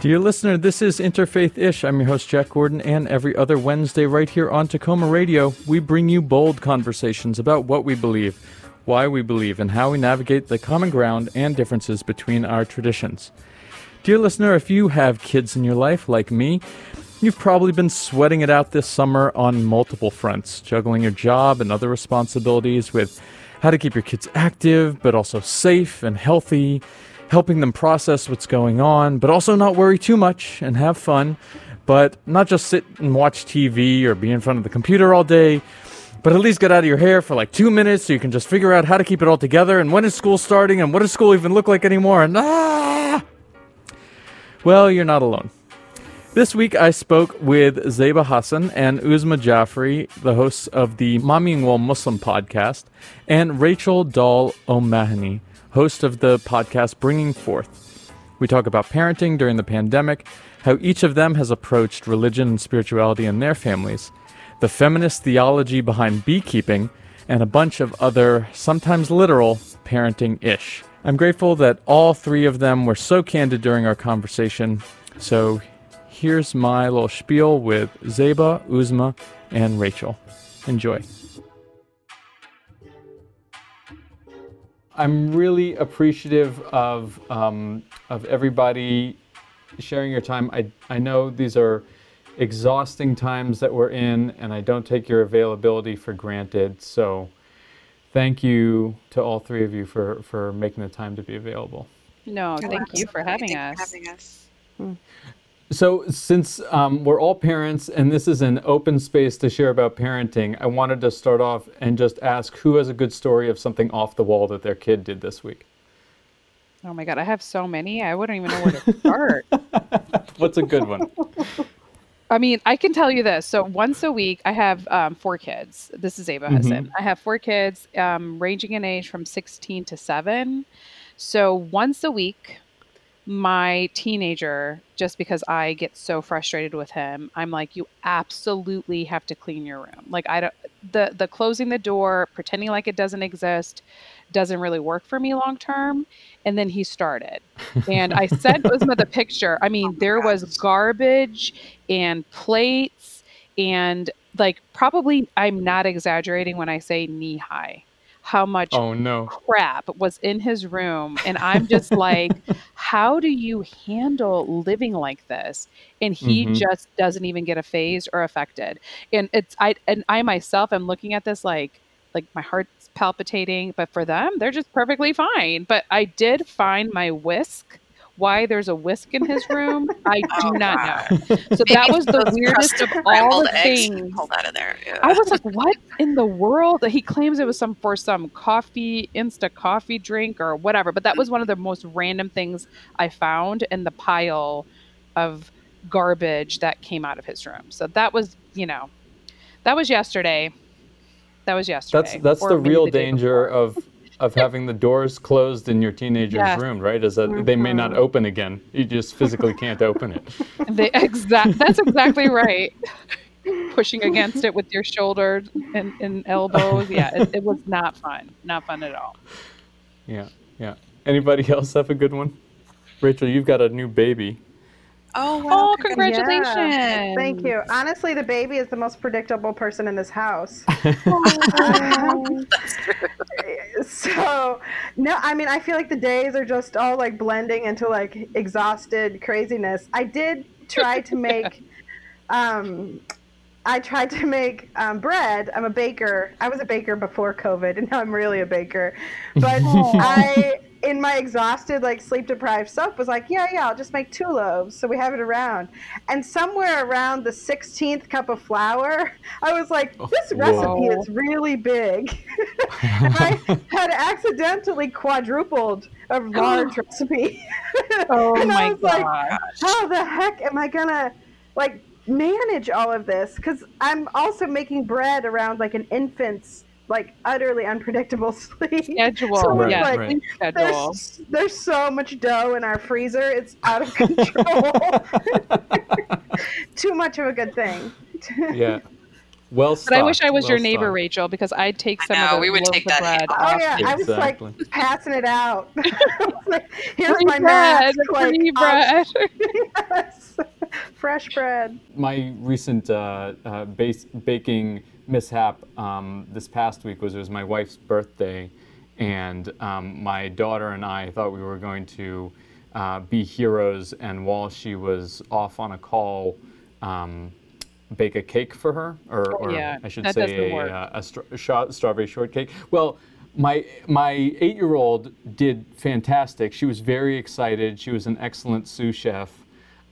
Dear listener, this is Interfaith Ish. I'm your host, Jack Gordon, and every other Wednesday, right here on Tacoma Radio, we bring you bold conversations about what we believe, why we believe, and how we navigate the common ground and differences between our traditions. Dear listener, if you have kids in your life like me, you've probably been sweating it out this summer on multiple fronts, juggling your job and other responsibilities with how to keep your kids active, but also safe and healthy helping them process what's going on, but also not worry too much and have fun, but not just sit and watch TV or be in front of the computer all day, but at least get out of your hair for like two minutes so you can just figure out how to keep it all together and when is school starting and what does school even look like anymore and ah! Well, you're not alone. This week I spoke with Zeba Hassan and Uzma Jaffrey, the hosts of the Mommying Muslim podcast, and Rachel Dahl O'Mahony, host of the podcast Bringing Forth. We talk about parenting during the pandemic, how each of them has approached religion and spirituality in their families, the feminist theology behind beekeeping, and a bunch of other, sometimes literal, parenting ish. I'm grateful that all three of them were so candid during our conversation. So here's my little spiel with Zeba, Uzma, and Rachel. Enjoy. I'm really appreciative of um, of everybody sharing your time. I I know these are exhausting times that we're in, and I don't take your availability for granted. So, thank you to all three of you for for making the time to be available. No, thank you for having us. Having us. So, since um, we're all parents and this is an open space to share about parenting, I wanted to start off and just ask who has a good story of something off the wall that their kid did this week? Oh my God, I have so many. I wouldn't even know where to start. What's a good one? I mean, I can tell you this. So, once a week, I have um, four kids. This is Ava. Mm-hmm. I have four kids um, ranging in age from 16 to 7. So, once a week, my teenager just because I get so frustrated with him. I'm like, you absolutely have to clean your room. Like I don't the the closing the door, pretending like it doesn't exist doesn't really work for me long term. And then he started. And I said Uzma the picture. I mean, oh there gosh. was garbage and plates and like probably I'm not exaggerating when I say knee high how much oh no. crap was in his room and i'm just like how do you handle living like this? And he mm-hmm. just doesn't even get a phase or affected. And it's i and i myself am looking at this like like my heart's palpitating but for them they're just perfectly fine. But i did find my whisk why there's a whisk in his room, I do oh, not know. So Maybe that was the weirdest of all the things. Pulled out of there. Yeah. I was like, what in the world? He claims it was some for some coffee, insta coffee drink or whatever. But that was one of the most random things I found in the pile of garbage that came out of his room. So that was, you know, that was yesterday. That was yesterday. That's that's the real the danger of of having the doors closed in your teenager's yes. room, right? Is that mm-hmm. they may not open again. You just physically can't open it. They, exact. That's exactly right. Pushing against it with your shoulders and, and elbows. Yeah, it, it was not fun. Not fun at all. Yeah, yeah. Anybody else have a good one? Rachel, you've got a new baby. Oh, wow. Oh, congratulations. Yeah. Thank you. Honestly, the baby is the most predictable person in this house. so, no, I mean, I feel like the days are just all like blending into like exhausted craziness. I did try to make, um, I tried to make um, bread. I'm a baker. I was a baker before COVID, and now I'm really a baker. But I in my exhausted, like sleep deprived self was like, yeah, yeah, I'll just make two loaves. So we have it around. And somewhere around the 16th cup of flour, I was like, oh, this recipe is really big. I had accidentally quadrupled a large recipe. Oh and my I was gosh. like, how the heck am I going to like manage all of this? Because I'm also making bread around like an infant's like utterly unpredictable sleep schedule. So yeah, like, right. schedule. There's, there's so much dough in our freezer; it's out of control. Too much of a good thing. yeah. Well, But I wish I was well your neighbor, stocked. Rachel, because I'd take I some know, of the we would take of that bread. Oh off yeah, I was like passing it out. Like, Here's Free my bread, mask. Like, free um, bread. yes. fresh bread. My recent uh, uh, base, baking mishap um, this past week was it was my wife's birthday, and um, my daughter and I thought we were going to uh, be heroes, and while she was off on a call, um, bake a cake for her, or, or Yeah, I should say a, uh, a stra- strawberry shortcake. Well, my my eight-year-old did fantastic. She was very excited. She was an excellent sous chef.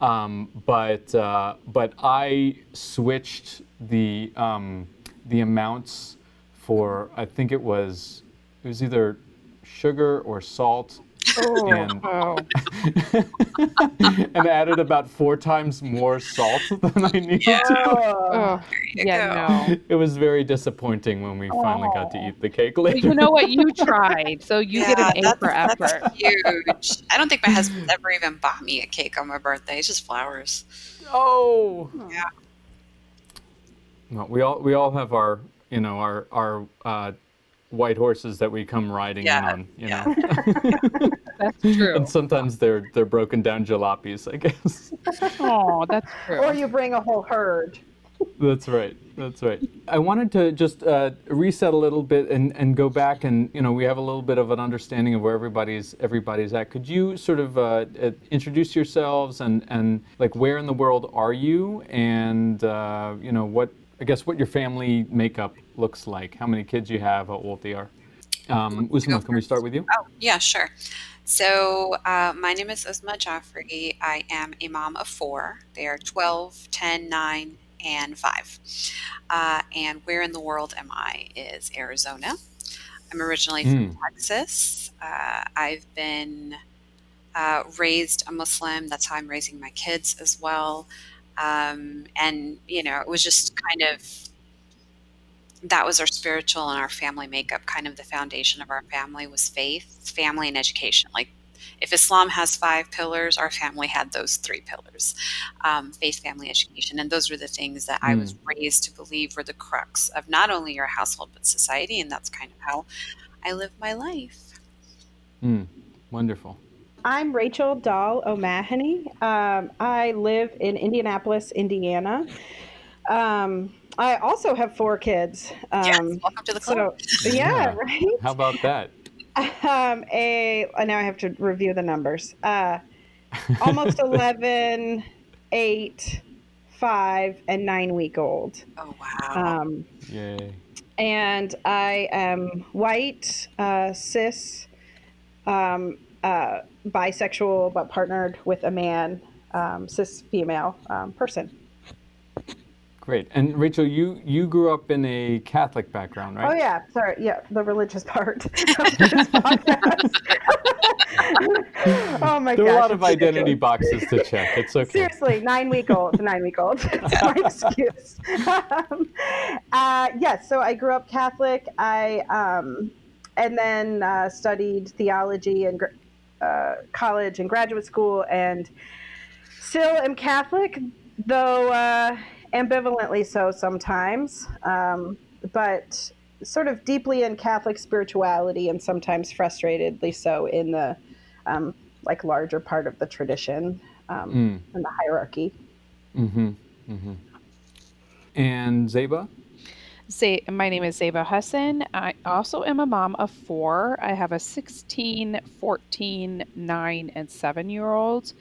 Um, but uh, but I switched the um, the amounts for I think it was it was either sugar or salt Oh, and Oh, and added about four times more salt than I needed to. oh. oh. yeah, go. no. It was very disappointing when we finally got to eat the cake But later. you know what? You tried, so you get an A for effort. that's Huge. I don't think my husband's ever even bought me a cake on my birthday. It's just flowers. Oh. Yeah. Well, we all we all have our you know our our uh, white horses that we come riding in on. You yeah. know. That's true. And sometimes they're they're broken down jalopies, I guess. Oh, that's true. Or you bring a whole herd. That's right. That's right. I wanted to just uh, reset a little bit and, and go back and you know we have a little bit of an understanding of where everybody's everybody's at. Could you sort of uh, uh, introduce yourselves and and like where in the world are you and uh, you know what I guess what your family makeup looks like, how many kids you have, how old they are. Um, Uzma, can we start with you? Oh, yeah, sure. So, uh, my name is Uzma Jaffrey. I am a mom of four. They are 12, 10, 9, and 5. Uh, and where in the world am I is Arizona. I'm originally from Texas. Uh, I've been uh, raised a Muslim. That's how I'm raising my kids as well. Um, and, you know, it was just kind of that was our spiritual and our family makeup kind of the foundation of our family was faith family and education like if islam has five pillars our family had those three pillars um, faith family education and those were the things that i was raised to believe were the crux of not only your household but society and that's kind of how i live my life Hmm. Wonderful. I'm Rachel Dahl O'Mahony. Um, I live in Indianapolis, Indiana. Um, I also have four kids. Um, yes welcome to the club So, yeah, right. How about that? Um, a uh, now I have to review the numbers. Uh, almost 11, 8, 5, and 9 week old. oh wow Um, Yay. and I am white, uh, cis, um, uh, bisexual, but partnered with a man, um, cis female um, person. Great. And Rachel, you you grew up in a Catholic background, right? Oh yeah, sorry, yeah, the religious part. of this podcast. oh my god. There gosh, are a lot of identity ridiculous. boxes to check. It's okay. Seriously, nine week old, nine week old. My excuse. um, uh, yes, so I grew up Catholic. I um, and then uh, studied theology gr- uh, college and graduate school, and still am Catholic, though uh, ambivalently so sometimes. Um, but sort of deeply in Catholic spirituality, and sometimes frustratedly so in the um, like larger part of the tradition um, Mm. and the hierarchy. Mm-hmm. Mm-hmm. And Zeba? Say, my name is Zeba Hassan. I also am a mom of four. I have a 16, 14, 9, and 7 year old.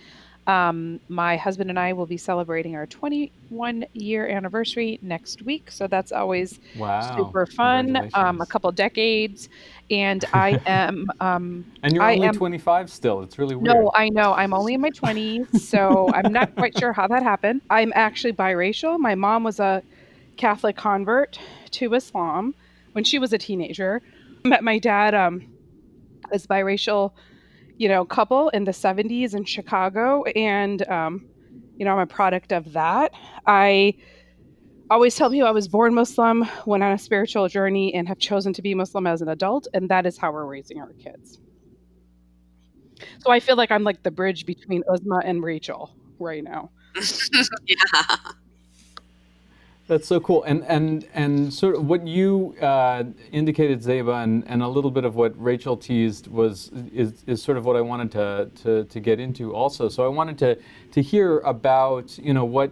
Um, my husband and I will be celebrating our 21 year anniversary next week. So that's always Wow. super fun. Um, a couple decades. And I am. Um, And you're I only am- 25 still. It's really weird. no, I know. I'm only in my 20s, so I'm not quite sure how that happened. I'm actually biracial. My mom was a Catholic convert to Islam when she was a teenager. Met my dad um, as biracial, you know, couple in the 70s in Chicago, and um, you know, I'm a product of that. I always tell people I was born Muslim, went on a spiritual journey, and have chosen to be Muslim as an adult, and that is how we're raising our kids. So I feel like I'm like the bridge between Uzma and Rachel right now. yeah That's so cool. And and and sort of what you uh, indicated, Zeba, and, and a little bit of what Rachel teased was is, is sort of what I wanted to, to, to get into also. So I wanted to to hear about you know what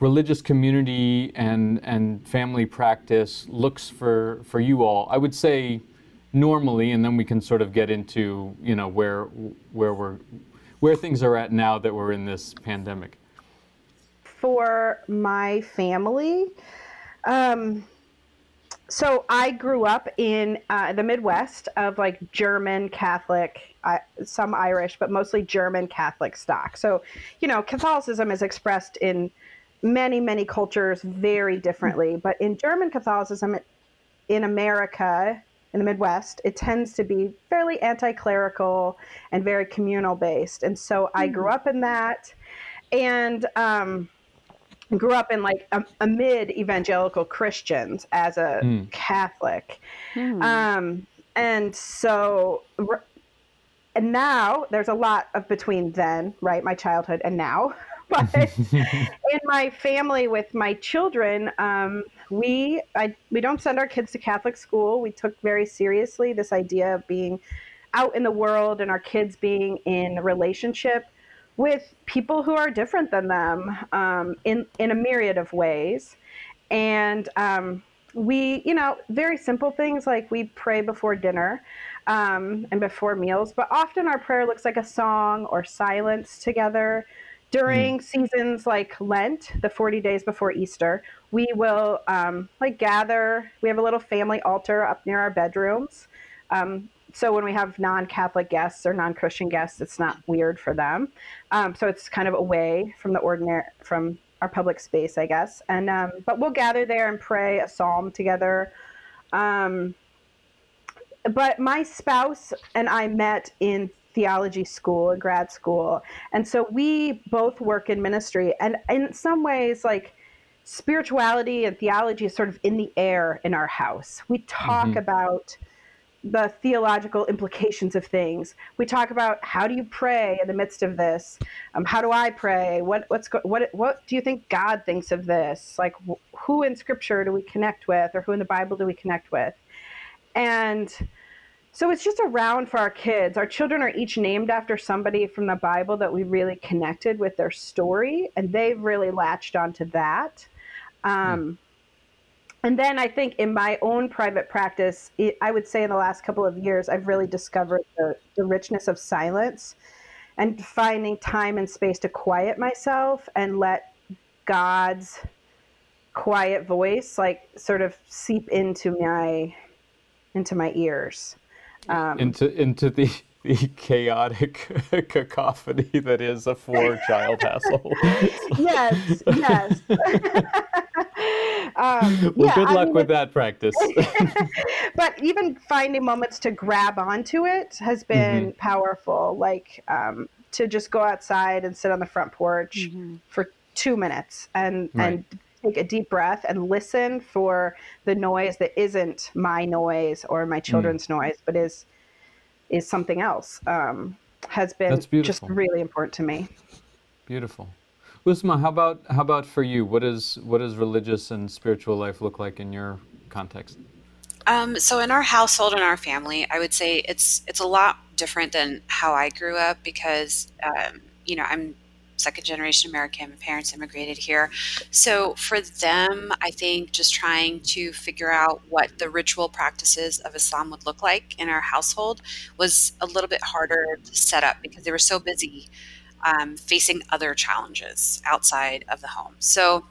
religious community and and family practice looks for for you all. I would say normally, and then we can sort of get into you know where where we're where things are at now that we're in this pandemic for my family. Um, so I grew up in uh, the Midwest of like German Catholic, uh, some Irish, but mostly German Catholic stock. So, you know, Catholicism is expressed in many, many cultures very differently. But in German Catholicism in America, in the Midwest, it tends to be fairly anti clerical and very communal based. And so I grew hmm. up in that. And, um, grew up in like amid evangelical Christians as a mm. Catholic. Mm. Um, and so, and now there's a lot of between then, right? My childhood and now. but in my family with my children, um, we I, we don't send our kids to Catholic school. We took very seriously this idea of being out in the world and our kids being in relationship with people who are different than them um, in in a myriad of ways, and um, we, you know, very simple things like we pray before dinner um, and before meals, but often our prayer looks like a song or silence together. During mm. seasons like Lent, the 40 days before Easter, we will um, like gather. We have a little family altar up near our bedrooms. Um, so when we have non-Catholic guests or non-Christian guests, it's not weird for them. Um, so it's kind of away from the ordinary, from our public space, I guess. And um, but we'll gather there and pray a psalm together. Um, but my spouse and I met in theology school, a grad school, and so we both work in ministry. And in some ways, like spirituality and theology is sort of in the air in our house. We talk mm-hmm. about the theological implications of things. We talk about how do you pray in the midst of this? Um, how do I pray? What what's go- what what do you think God thinks of this? Like wh- who in Scripture do we connect with, or who in the Bible do we connect with? And so it's just around for our kids. Our children are each named after somebody from the Bible that we really connected with their story, and they've really latched onto that. Um, and then I think in my own private practice, it, I would say in the last couple of years, I've really discovered the, the richness of silence and finding time and space to quiet myself and let God's quiet voice like sort of seep into my into my ears. Um, into into the the chaotic cacophony that is a four child household yes yes um, well, yeah, good luck I mean, with that practice. but even finding moments to grab onto it has been mm-hmm. powerful. Like um, to just go outside and sit on the front porch mm-hmm. for two minutes and right. and take a deep breath and listen for the noise that isn't my noise or my mm. children's mm. noise, but is is something else. Um, has been just really important to me. Beautiful. Uzma, how about how about for you? What is what does religious and spiritual life look like in your context? Um, so in our household and our family, I would say it's it's a lot different than how I grew up because um, you know I'm second generation American. My parents immigrated here, so for them, I think just trying to figure out what the ritual practices of Islam would look like in our household was a little bit harder to set up because they were so busy um, facing other challenges outside of the home. So,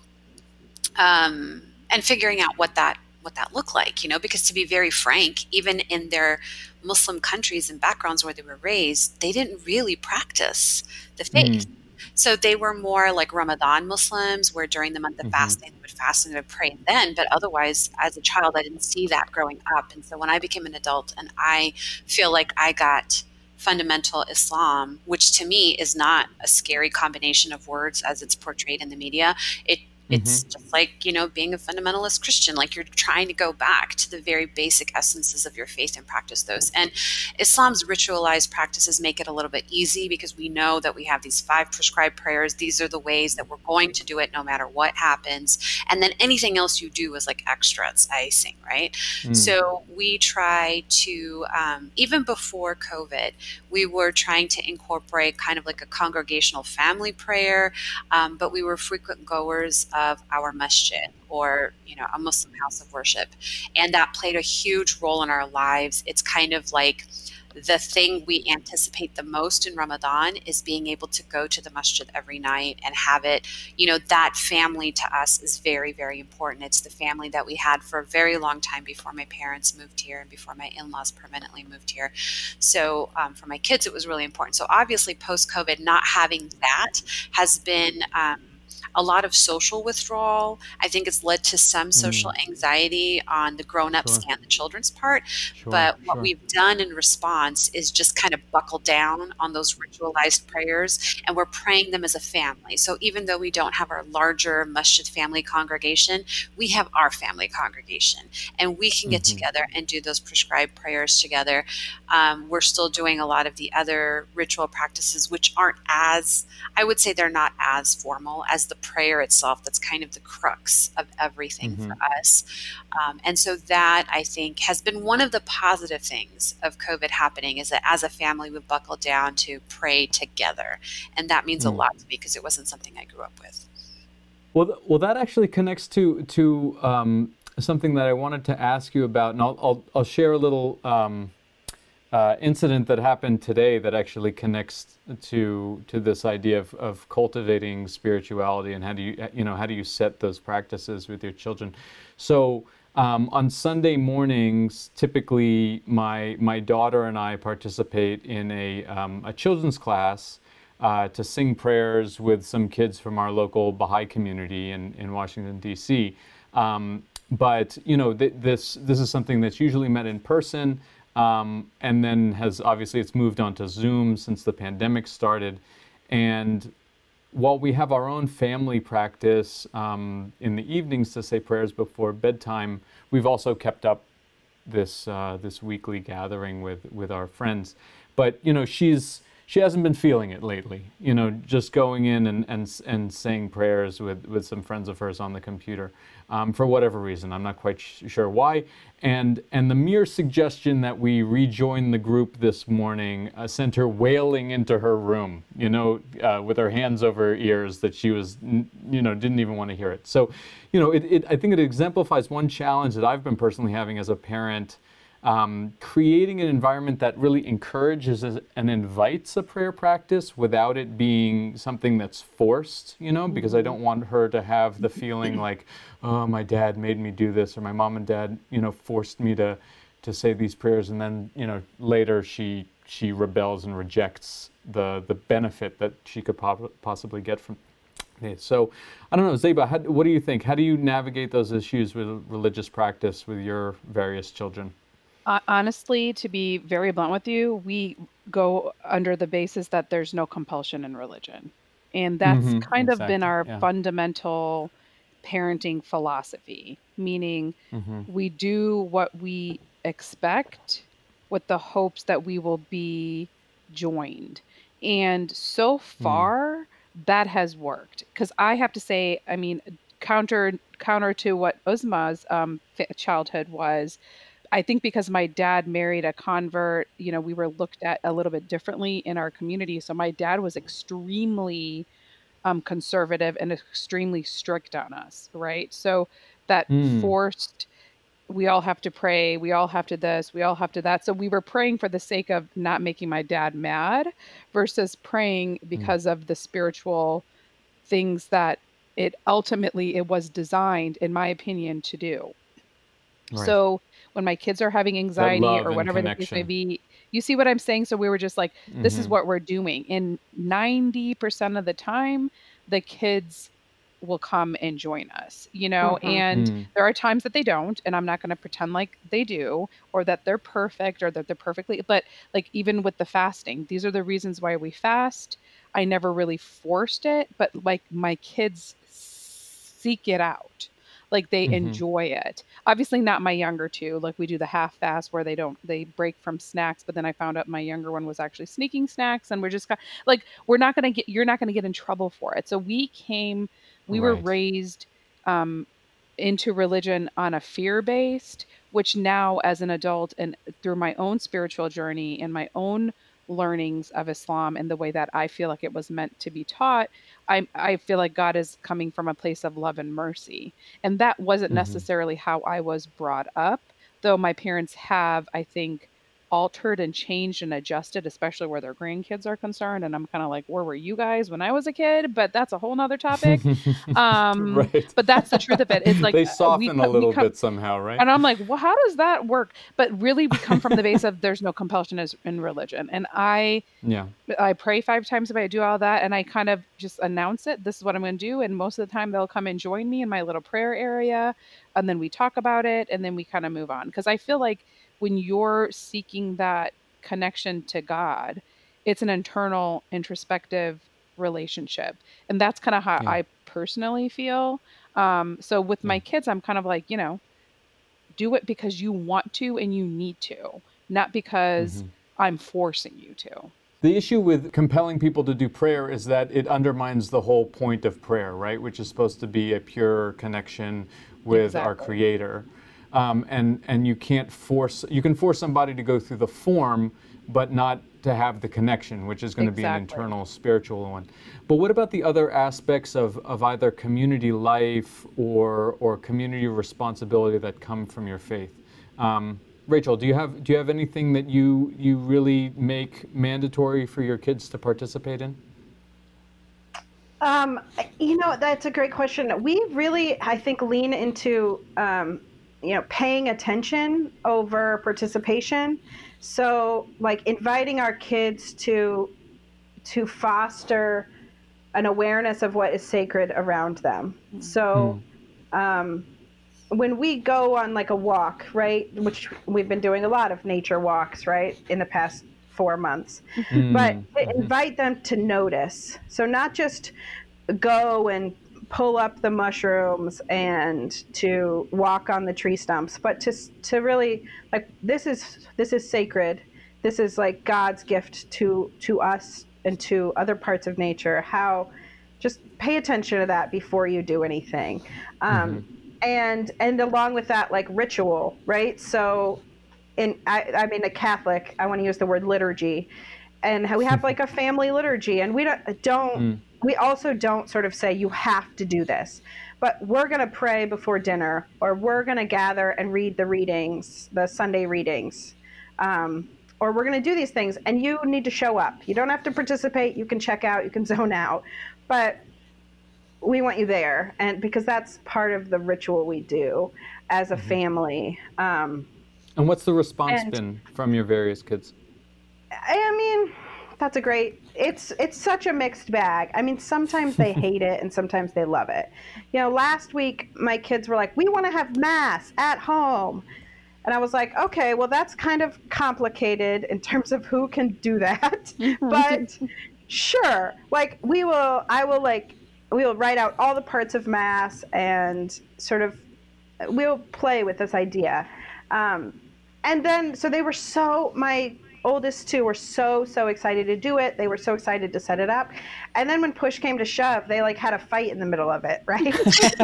um, and figuring out what that what that looked like, you know, because to be very frank, even in their Muslim countries and backgrounds where they were raised, they didn't really practice the faith. Mm. So they were more like Ramadan Muslims, where during the month of mm-hmm. fasting they would fast and they would pray then. But otherwise, as a child, I didn't see that growing up. And so when I became an adult, and I feel like I got fundamental Islam, which to me is not a scary combination of words as it's portrayed in the media. It it's mm-hmm. just like you know being a fundamentalist christian like you're trying to go back to the very basic essences of your faith and practice those. And islam's ritualized practices make it a little bit easy because we know that we have these five prescribed prayers. These are the ways that we're going to do it no matter what happens. And then anything else you do is like extra. It's icing right? Mm. so we try to um, even before covid we were trying to incorporate kind of like a congregational family prayer um, but we were frequent goers of our masjid or you know a muslim house of worship and that played a huge role in our lives it's kind of like the thing we anticipate the most in Ramadan is being able to go to the masjid every night and have it, you know, that family to us is very, very important. It's the family that we had for a very long time before my parents moved here and before my in laws permanently moved here. So um, for my kids, it was really important. So obviously, post COVID, not having that has been. Um, a lot of social withdrawal. I think it's led to some social mm. anxiety on the grown ups sure. and the children's part. Sure, but what sure. we've done in response is just kind of buckle down on those ritualized prayers and we're praying them as a family. So even though we don't have our larger masjid family congregation, we have our family congregation and we can get mm-hmm. together and do those prescribed prayers together. Um, we're still doing a lot of the other ritual practices, which aren't as, I would say, they're not as formal as the prayer itself that's kind of the crux of everything mm-hmm. for us. Um, and so that I think has been one of the positive things of COVID happening is that as a family we buckled down to pray together, and that means mm. a lot to me because it wasn't something I grew up with. Well, well, that actually connects to to um, something that I wanted to ask you about, and I'll I'll, I'll share a little. Um, uh, incident that happened today that actually connects to to this idea of, of cultivating spirituality and how do you you know how do you set those practices with your children so um, on Sunday mornings, typically my my daughter and I participate in a um, a children's class uh, to sing prayers with some kids from our local Baha'i community in in Washington D.C. Um, but you know th- this this is something that's usually met in person. Um, and then has obviously it's moved on to Zoom since the pandemic started. And while we have our own family practice um, in the evenings to say prayers before bedtime, we've also kept up this uh, this weekly gathering with with our friends. But you know, she's she hasn't been feeling it lately. You know, just going in and and, and saying prayers with with some friends of hers on the computer um, for whatever reason. I'm not quite sh- sure why. And and the mere suggestion that we rejoin the group this morning uh, sent her wailing into her room. You know, uh, with her hands over her ears that she was, you know, didn't even want to hear it. So, you know, it, it I think it exemplifies one challenge that I've been personally having as a parent um, creating an environment that really encourages and invites a prayer practice without it being something that's forced, you know, because I don't want her to have the feeling like, oh, my dad made me do this, or my mom and dad, you know, forced me to to say these prayers, and then, you know, later she she rebels and rejects the the benefit that she could po- possibly get from. So, I don't know, Zeba, how, what do you think? How do you navigate those issues with religious practice with your various children? Honestly, to be very blunt with you, we go under the basis that there's no compulsion in religion. And that's mm-hmm, kind exactly, of been our yeah. fundamental parenting philosophy, meaning mm-hmm. we do what we expect with the hopes that we will be joined. And so mm. far, mm. that has worked. Because I have to say, I mean, counter counter to what Uzma's um, childhood was, I think because my dad married a convert, you know, we were looked at a little bit differently in our community. So my dad was extremely um, conservative and extremely strict on us, right? So that mm. forced we all have to pray, we all have to this, we all have to that. So we were praying for the sake of not making my dad mad versus praying hmm. because mm. of the spiritual things that it ultimately it was designed in my opinion to do. Right. So when my kids are having anxiety or whatever the case may be. You see what I'm saying? So we were just like, this mm-hmm. is what we're doing. And 90% of the time, the kids will come and join us, you know, mm-hmm. and mm. there are times that they don't, and I'm not going to pretend like they do or that they're perfect or that they're perfectly, but like even with the fasting, these are the reasons why we fast. I never really forced it, but like my kids seek it out like they mm-hmm. enjoy it obviously not my younger two like we do the half fast where they don't they break from snacks but then i found out my younger one was actually sneaking snacks and we're just like we're not going to get you're not going to get in trouble for it so we came we right. were raised um, into religion on a fear based which now as an adult and through my own spiritual journey and my own learnings of Islam and the way that I feel like it was meant to be taught, I I feel like God is coming from a place of love and mercy. And that wasn't mm-hmm. necessarily how I was brought up, though my parents have, I think, altered and changed and adjusted, especially where their grandkids are concerned. And I'm kind of like, where were you guys when I was a kid? But that's a whole nother topic. Um, right. But that's the truth of it. It's like they soften we, a little come, bit somehow, right? And I'm like, well, how does that work? But really, we come from the base of there's no compulsion in religion. And I, yeah, I pray five times a day, I do all that, and I kind of just announce it. This is what I'm going to do. And most of the time, they'll come and join me in my little prayer area, and then we talk about it, and then we kind of move on because I feel like when you're seeking that connection to God, it's an internal, introspective relationship. And that's kind of how yeah. I personally feel. Um, so with yeah. my kids, I'm kind of like, you know, do it because you want to and you need to, not because mm-hmm. I'm forcing you to. The issue with compelling people to do prayer is that it undermines the whole point of prayer, right? Which is supposed to be a pure connection with exactly. our Creator um, and and you can't force you can force somebody to go through the form, but not to have the connection, which is going exactly. to be an internal spiritual one. But what about the other aspects of, of either community life or or community responsibility that come from your faith? Um, Rachel, do you have do you have anything that you you really make mandatory for your kids to participate in? Um, you know, that's a great question. We really, I think, lean into um, you know paying attention over participation so like inviting our kids to to foster an awareness of what is sacred around them so mm. um, when we go on like a walk right which we've been doing a lot of nature walks right in the past four months mm. but mm-hmm. invite them to notice so not just go and pull up the mushrooms and to walk on the tree stumps, but to to really like this is this is sacred. This is like God's gift to to us and to other parts of nature. How just pay attention to that before you do anything. Um, mm-hmm. And and along with that, like ritual, right? So, in I, I mean, a Catholic, I want to use the word liturgy, and we have like a family liturgy, and we don't don't. Mm we also don't sort of say you have to do this but we're going to pray before dinner or we're going to gather and read the readings the sunday readings um, or we're going to do these things and you need to show up you don't have to participate you can check out you can zone out but we want you there and because that's part of the ritual we do as a mm-hmm. family um, and what's the response and, been from your various kids i mean that's a great. It's it's such a mixed bag. I mean, sometimes they hate it and sometimes they love it. You know, last week my kids were like, "We want to have mass at home." And I was like, "Okay, well that's kind of complicated in terms of who can do that." but sure. Like we will I will like we will write out all the parts of mass and sort of we'll play with this idea. Um, and then so they were so my oldest two were so so excited to do it. They were so excited to set it up. And then when push came to shove, they like had a fight in the middle of it, right?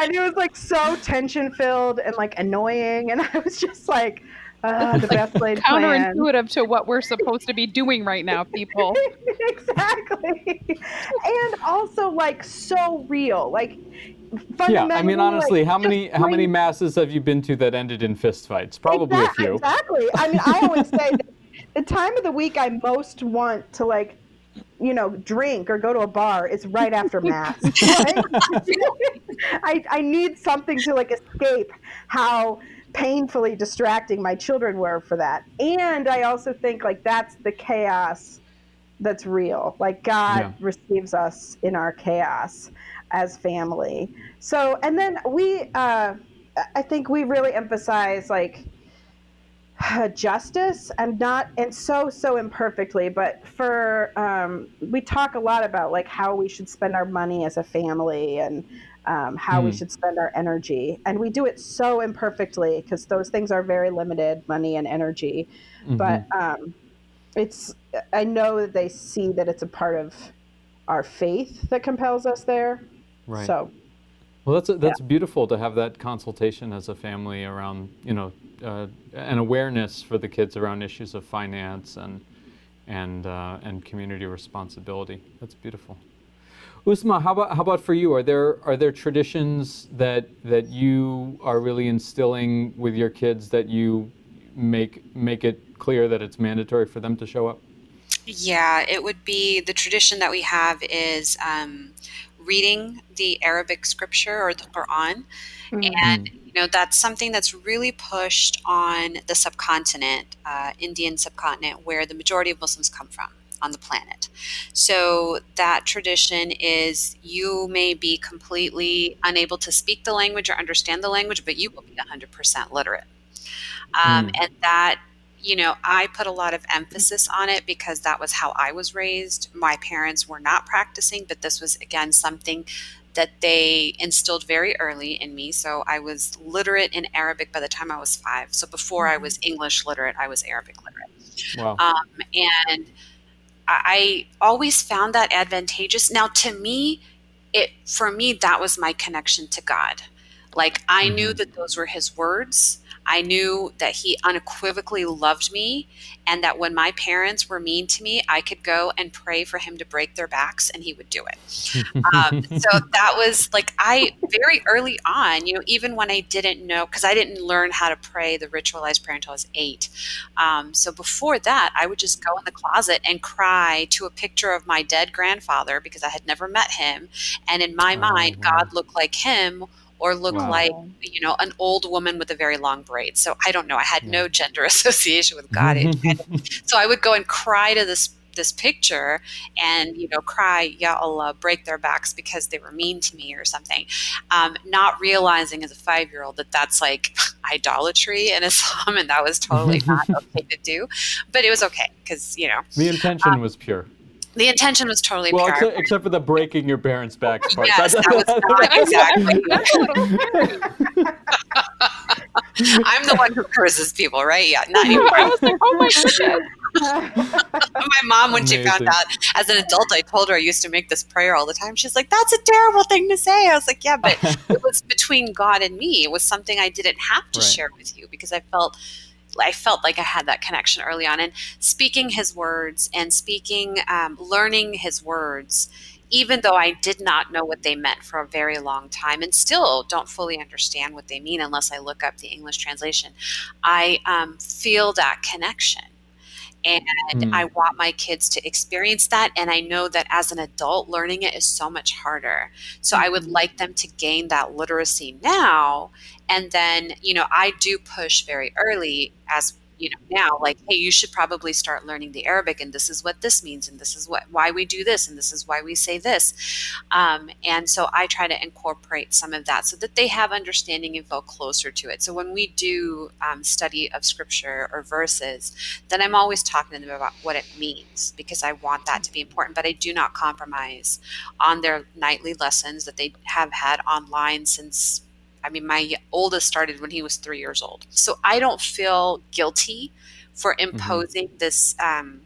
and it was like so tension filled and like annoying and I was just like uh, the best laid counterintuitive to what we're supposed to be doing right now, people. exactly, and also like so real. Like yeah, I mean, honestly, how many how many masses have you been to that ended in fistfights? Probably exactly, a few. Exactly. I mean, I always say the time of the week I most want to like, you know, drink or go to a bar is right after mass. I I need something to like escape how painfully distracting my children were for that, and I also think like that's the chaos that's real. Like God yeah. receives us in our chaos as family. So, and then we, uh, I think we really emphasize like justice and not and so so imperfectly but for um, we talk a lot about like how we should spend our money as a family and um, how mm. we hmm. should spend our energy and we do it so imperfectly because those things are very limited money and energy mm-hmm. but um, it's i know that they see that it's a part of our faith that compels us there right so well, that's a, that's yeah. beautiful to have that consultation as a family around you know uh, an awareness for the kids around issues of finance and and uh, and community responsibility. That's beautiful. Uzma, how about how about for you? Are there are there traditions that that you are really instilling with your kids that you make make it clear that it's mandatory for them to show up? Yeah, it would be the tradition that we have is um, reading the Arabic scripture or the Quran. Mm-hmm. And, you know, that's something that's really pushed on the subcontinent, uh, Indian subcontinent, where the majority of Muslims come from on the planet. So that tradition is you may be completely unable to speak the language or understand the language, but you will be 100% literate. Um, mm. And that you know, I put a lot of emphasis on it because that was how I was raised. My parents were not practicing, but this was, again, something that they instilled very early in me. So I was literate in Arabic by the time I was five. So before I was mm-hmm. English literate, I was Arabic literate. Wow. Um, and I always found that advantageous. Now, to me, it for me that was my connection to God. Like I mm-hmm. knew that those were His words. I knew that he unequivocally loved me and that when my parents were mean to me, I could go and pray for him to break their backs and he would do it. um, so that was like, I very early on, you know, even when I didn't know, because I didn't learn how to pray the ritualized prayer until I was eight. Um, so before that, I would just go in the closet and cry to a picture of my dead grandfather because I had never met him. And in my oh, mind, wow. God looked like him or look wow. like you know an old woman with a very long braid. So i don't know. I had yeah. no gender association with god. So i would go and cry to this this picture and you know cry ya allah break their backs because they were mean to me or something. Um, not realizing as a five year old that that's like idolatry in islam and that was totally not okay to do. But it was okay because you know the intention um, was pure the intention was totally well, pure. Except, except for the breaking your parents' backs part. Yes, that was not exactly. I'm the one who curses people, right? Yeah, not you. I was like, oh my goodness. my mom, when Amazing. she found out as an adult, I told her I used to make this prayer all the time. She's like, "That's a terrible thing to say." I was like, "Yeah, but it was between God and me. It was something I didn't have to right. share with you because I felt." I felt like I had that connection early on. And speaking his words and speaking, um, learning his words, even though I did not know what they meant for a very long time and still don't fully understand what they mean unless I look up the English translation, I um, feel that connection and mm. I want my kids to experience that. And I know that as an adult, learning it is so much harder. So. I would mm-hmm. like them to gain that literacy now. And then, you know, I do push very early as you know now like hey you should probably start learning the arabic and this is what this means and this is what why we do this and this is why we say this. Um, and so i try to incorporate some of that so that they have understanding and feel closer to it. So when we do um, study of scripture or verses then i'm always talking to them about what it means because i want that to be important but i do not compromise on their nightly lessons that they have had online since I mean, my oldest started when he was three years old. So I don't feel guilty for mm-hmm. imposing mm-hmm. this um,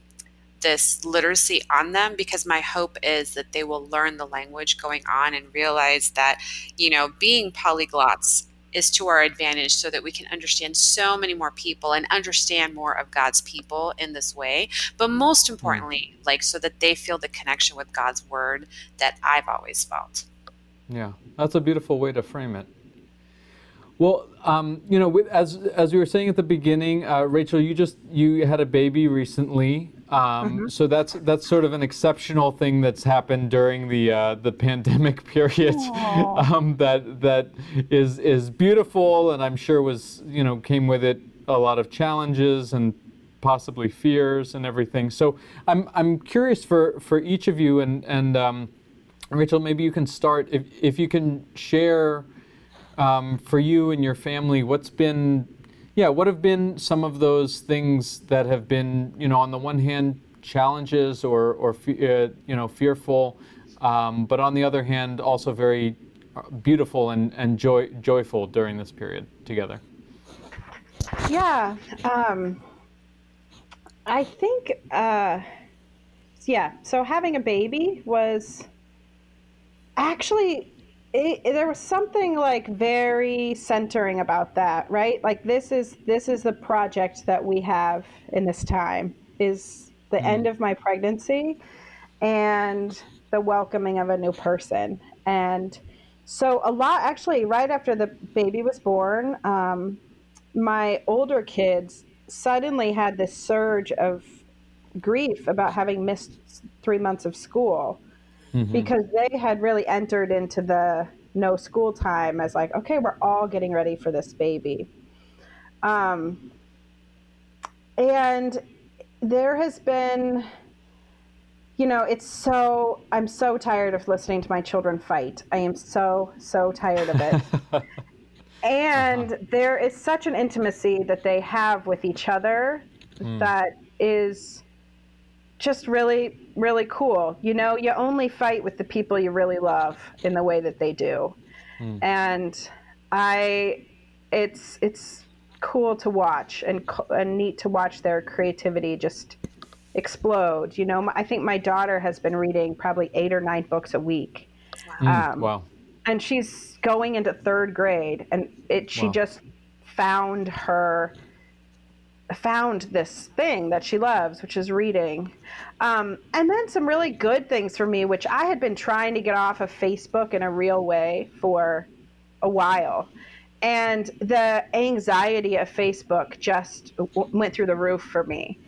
this literacy on them because my hope is that they will learn the language going on and realize that you know being polyglots is to our advantage so that we can understand so many more people and understand more of God's people in this way. But most mm-hmm. importantly, like so that they feel the connection with God's word that I've always felt. Yeah, that's a beautiful way to frame it. Well, um, you know, as as we were saying at the beginning, uh, Rachel, you just you had a baby recently, um, mm-hmm. so that's that's sort of an exceptional thing that's happened during the uh, the pandemic period. Um, that that is is beautiful, and I'm sure was you know came with it a lot of challenges and possibly fears and everything. So I'm I'm curious for for each of you, and and um, Rachel, maybe you can start if if you can share um, for you and your family, what's been Yeah, what have been some of those things that have been, you know, on the one hand, challenges or, or uh, you know, fearful, um, but on the other hand, also very uh, beautiful and, and joy, joyful during this period together? Yeah. Um, I think, uh, yeah, so having a baby was actually it, there was something like very centering about that right? Like this is this is the project that we have in this time is the mm. end of my pregnancy and the welcoming of a new person. And so a lot actually right after the baby was born um, my older kids suddenly had this surge of grief about having missed three months of school mm-hmm. because they had really entered into the no school time as like, okay, we're all getting ready for this baby. Um, and there has been, you know, it's so, I'm so tired of listening to my children fight. I am so, so tired of it. and uh-huh. there is such an intimacy that they have with each other mm. that is just really really cool you know you only fight with the people you really love in the way that they do mm. and i it's it's cool to watch and, and neat to watch their creativity just explode you know i think my daughter has been reading probably eight or nine books a week wow, um, wow. and she's going into third grade and it she wow. just found her found this thing that she loves, which is reading. Um, and then some really good things for me, which I had been trying to get off of Facebook in a real way for a while. And the anxiety of Facebook just w- went through the roof for me.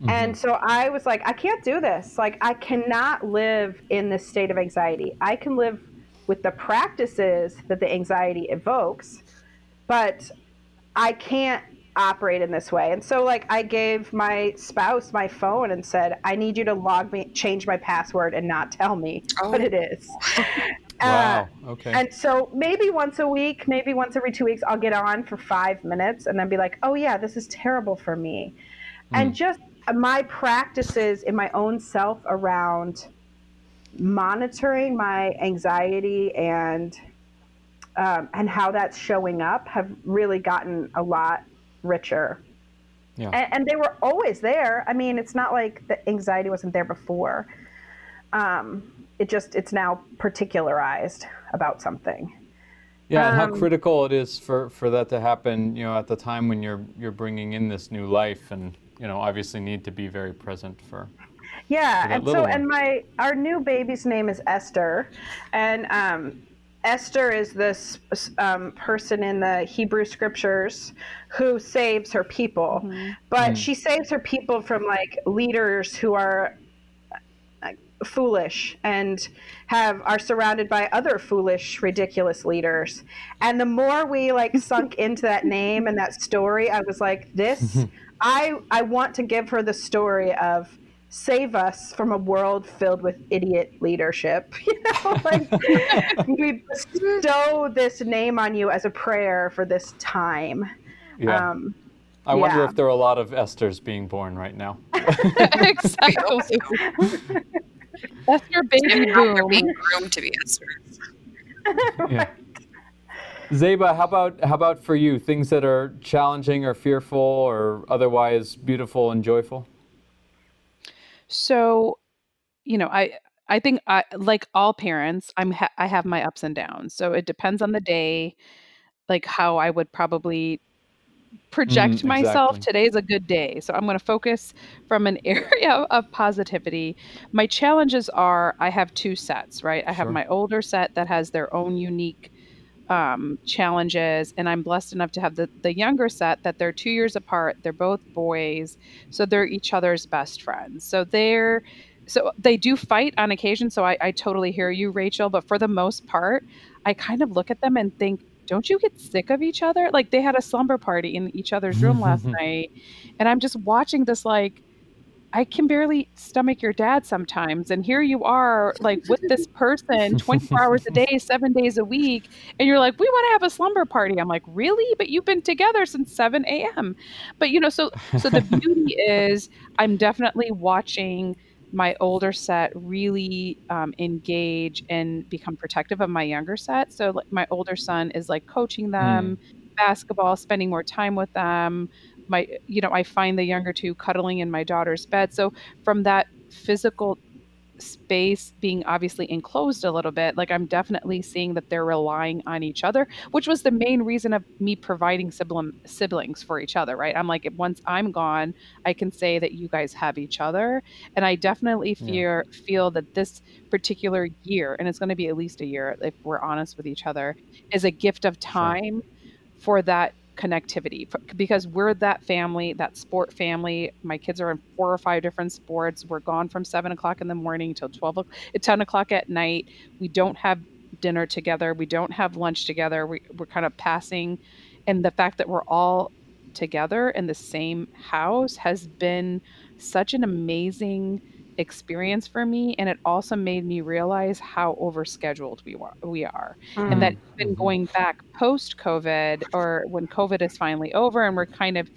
Mm-hmm. And so I was like, I can't do this. Like, I cannot live in this state of anxiety. I can live with the practices that the anxiety evokes, but I can't operate in this way. And so like I gave my spouse my phone and said, I need you to log me change my password and not tell me oh. what it is. wow. Uh, okay. And so maybe once a week, maybe once every two weeks, I'll get on for five minutes and then be like, oh yeah, this is terrible for me. Mm. And just my practices in my own self around monitoring my anxiety and um, and how that's showing up have really gotten a lot richer. Yeah. And, and, they were always there. I mean, it's not like the anxiety wasn't there before. Um, it just it's now particularized about something. Yeah, and how um, critical it is for, for that to happen. You know, at the time when you're you're bringing in this new life, and you know, obviously need to be very present for. Yeah, for and so one. and my our new baby's name is Esther, and um, Esther is this um, person in the Hebrew scriptures who saves her people, mm-hmm. but mm. she saves her people from like leaders who are uh, foolish and have are surrounded by other foolish ridiculous leaders and the more we like sunk into that name and that story i was like this i i want to give her the story of save us from a world filled with idiot leadership. You know, like we bestow this name on you as a prayer for this time. Yeah. Um, I yeah. wonder if there are a lot of Esthers being born right now. exactly. Esther baby boom. being groomed to be Esthers. yeah. Zeba, how about how about for you? Things that are challenging or fearful or otherwise beautiful and joyful? So, you know, I I think I like all parents, I'm ha- I have my ups and downs. So it depends on the day, like how I would probably project mm, myself. Exactly. Today's a good day. So I'm going to focus from an area of positivity. My challenges are I have two sets, right? I have my older set that has their own unique um, challenges, and I'm blessed enough to have the, the younger set that they're two years apart. They're both boys, so they're each other's best friends. So they're so they do fight on occasion. So I, I totally hear you, Rachel. But for the most part, I kind of look at them and think, don't you get sick of each other? Like they had a slumber party in each other's room last night, and I'm just watching this like I can barely stomach your dad sometimes. And here you are, like with this person 24 hours a day, seven days a week. And you're like, we want to have a slumber party. I'm like, really? But you've been together since 7 a.m. But, you know, so, so the beauty is I'm definitely watching my older set really um, engage and become protective of my younger set. So like, my older son is like coaching them mm. basketball, spending more time with them. My, you know, I find the younger two cuddling in my daughter's bed. So from that physical space being obviously enclosed a little bit, like I'm definitely seeing that they're relying on each other, which was the main reason of me providing sibling, siblings for each other, right? I'm like, once I'm gone, I can say that you guys have each other. And I definitely fear, yeah. feel that this particular year, and it's going to be at least a year if we're honest with each other, is a gift of time sure. for that connectivity because we're that family, that sport family. My kids are in four or five different sports. We're gone from seven o'clock in the morning till 12, at uh, 10 o'clock at night. We don't have dinner together. We don't have lunch together. We, we're kind of passing. And the fact that we're all together in the same house has been such an amazing experience for me and it also made me realize how overscheduled we were we are mm. and that mm. even going back post covid or when covid is finally over and we're kind of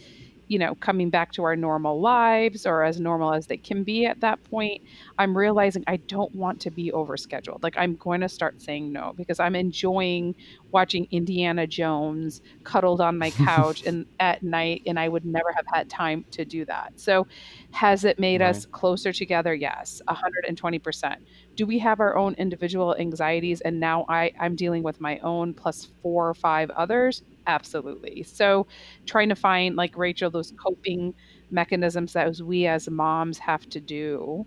you know, coming back to our normal lives or as normal as they can be at that point, I'm realizing I don't want to be overscheduled. Like I'm going to start saying no because I'm enjoying watching Indiana Jones cuddled on my couch and at night and I would never have had time to do that. So has it made right. us closer together? Yes, 120%. Do we have our own individual anxieties and now I I'm dealing with my own plus four or five others? Absolutely. So, trying to find, like Rachel, those coping mechanisms that we as moms have to do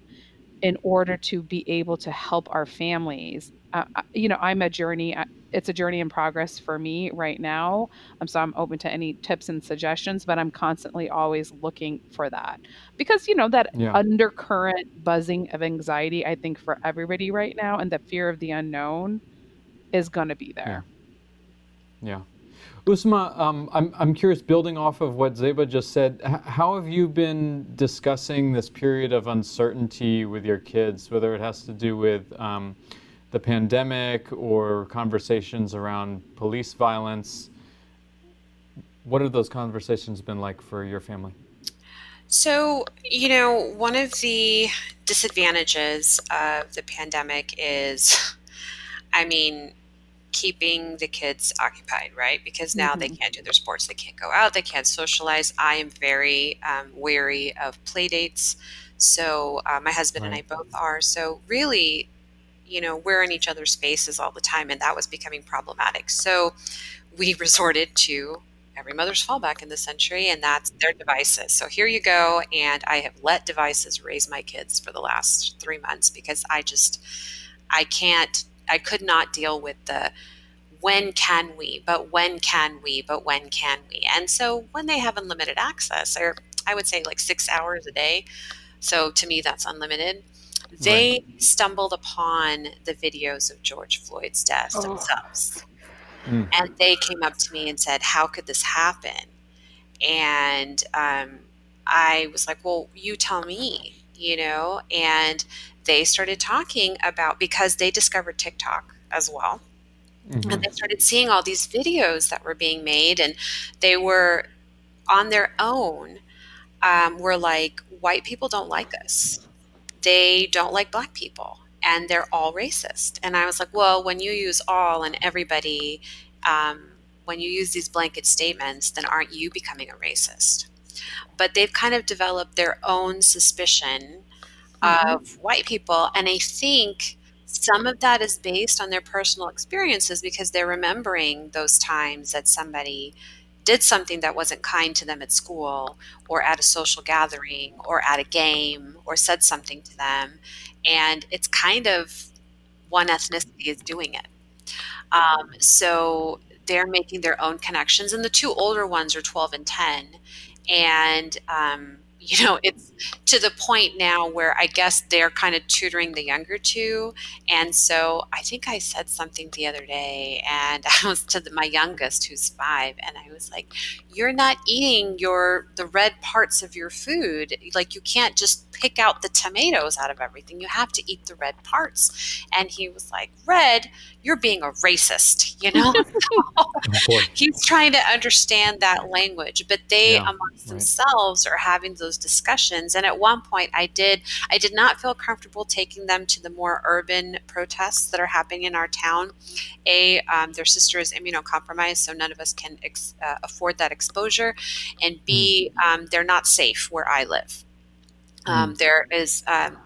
in order to be able to help our families. Uh, you know, I'm a journey. Uh, it's a journey in progress for me right now. Um, so I'm open to any tips and suggestions, but I'm constantly always looking for that because you know that yeah. undercurrent buzzing of anxiety. I think for everybody right now, and the fear of the unknown is going to be there. Yeah. yeah. Uzma, um, I'm, I'm curious, building off of what Zeba just said, how have you been discussing this period of uncertainty with your kids, whether it has to do with um, the pandemic or conversations around police violence? What have those conversations been like for your family? So, you know, one of the disadvantages of the pandemic is, I mean, keeping the kids occupied, right? Because now mm-hmm. they can't do their sports, they can't go out, they can't socialize. I am very um, wary of play dates. So uh, my husband right. and I both are. So really, you know, we're in each other's faces all the time, and that was becoming problematic. So we resorted to every mother's fallback in this century, and that's their devices. So here you go, and I have let devices raise my kids for the last three months because I just I can't I could not deal with the when can we, but when can we, but when can we. And so when they have unlimited access, or I would say like six hours a day, so to me that's unlimited. They right. stumbled upon the videos of George Floyd's death oh. themselves. Mm. And they came up to me and said, How could this happen? And um, I was like, Well, you tell me, you know? And they started talking about because they discovered TikTok as well. Mm-hmm. And they started seeing all these videos that were being made, and they were on their own. Um, were like, white people don't like us. They don't like black people, and they're all racist. And I was like, well, when you use all and everybody, um, when you use these blanket statements, then aren't you becoming a racist? But they've kind of developed their own suspicion mm-hmm. of white people. And I think some of that is based on their personal experiences because they're remembering those times that somebody did something that wasn't kind to them at school or at a social gathering or at a game or said something to them. And it's kind of one ethnicity is doing it. Um, so they're making their own connections. And the two older ones are 12 and 10. And um, you know, it's to the point now where I guess they're kind of tutoring the younger two. And so I think I said something the other day, and I was to the, my youngest, who's five, and I was like, "You're not eating your the red parts of your food. Like you can't just pick out the tomatoes out of everything. You have to eat the red parts." And he was like, "Red? You're being a racist," you know. he's trying to understand that language, but they yeah, amongst right. themselves are having those discussions. And at one point, I did I did not feel comfortable taking them to the more urban protests that are happening in our town. A, um, their sister is immunocompromised, so none of us can ex- uh, afford that exposure, and B, mm. um, they're not safe where I live. Um, mm. There is um,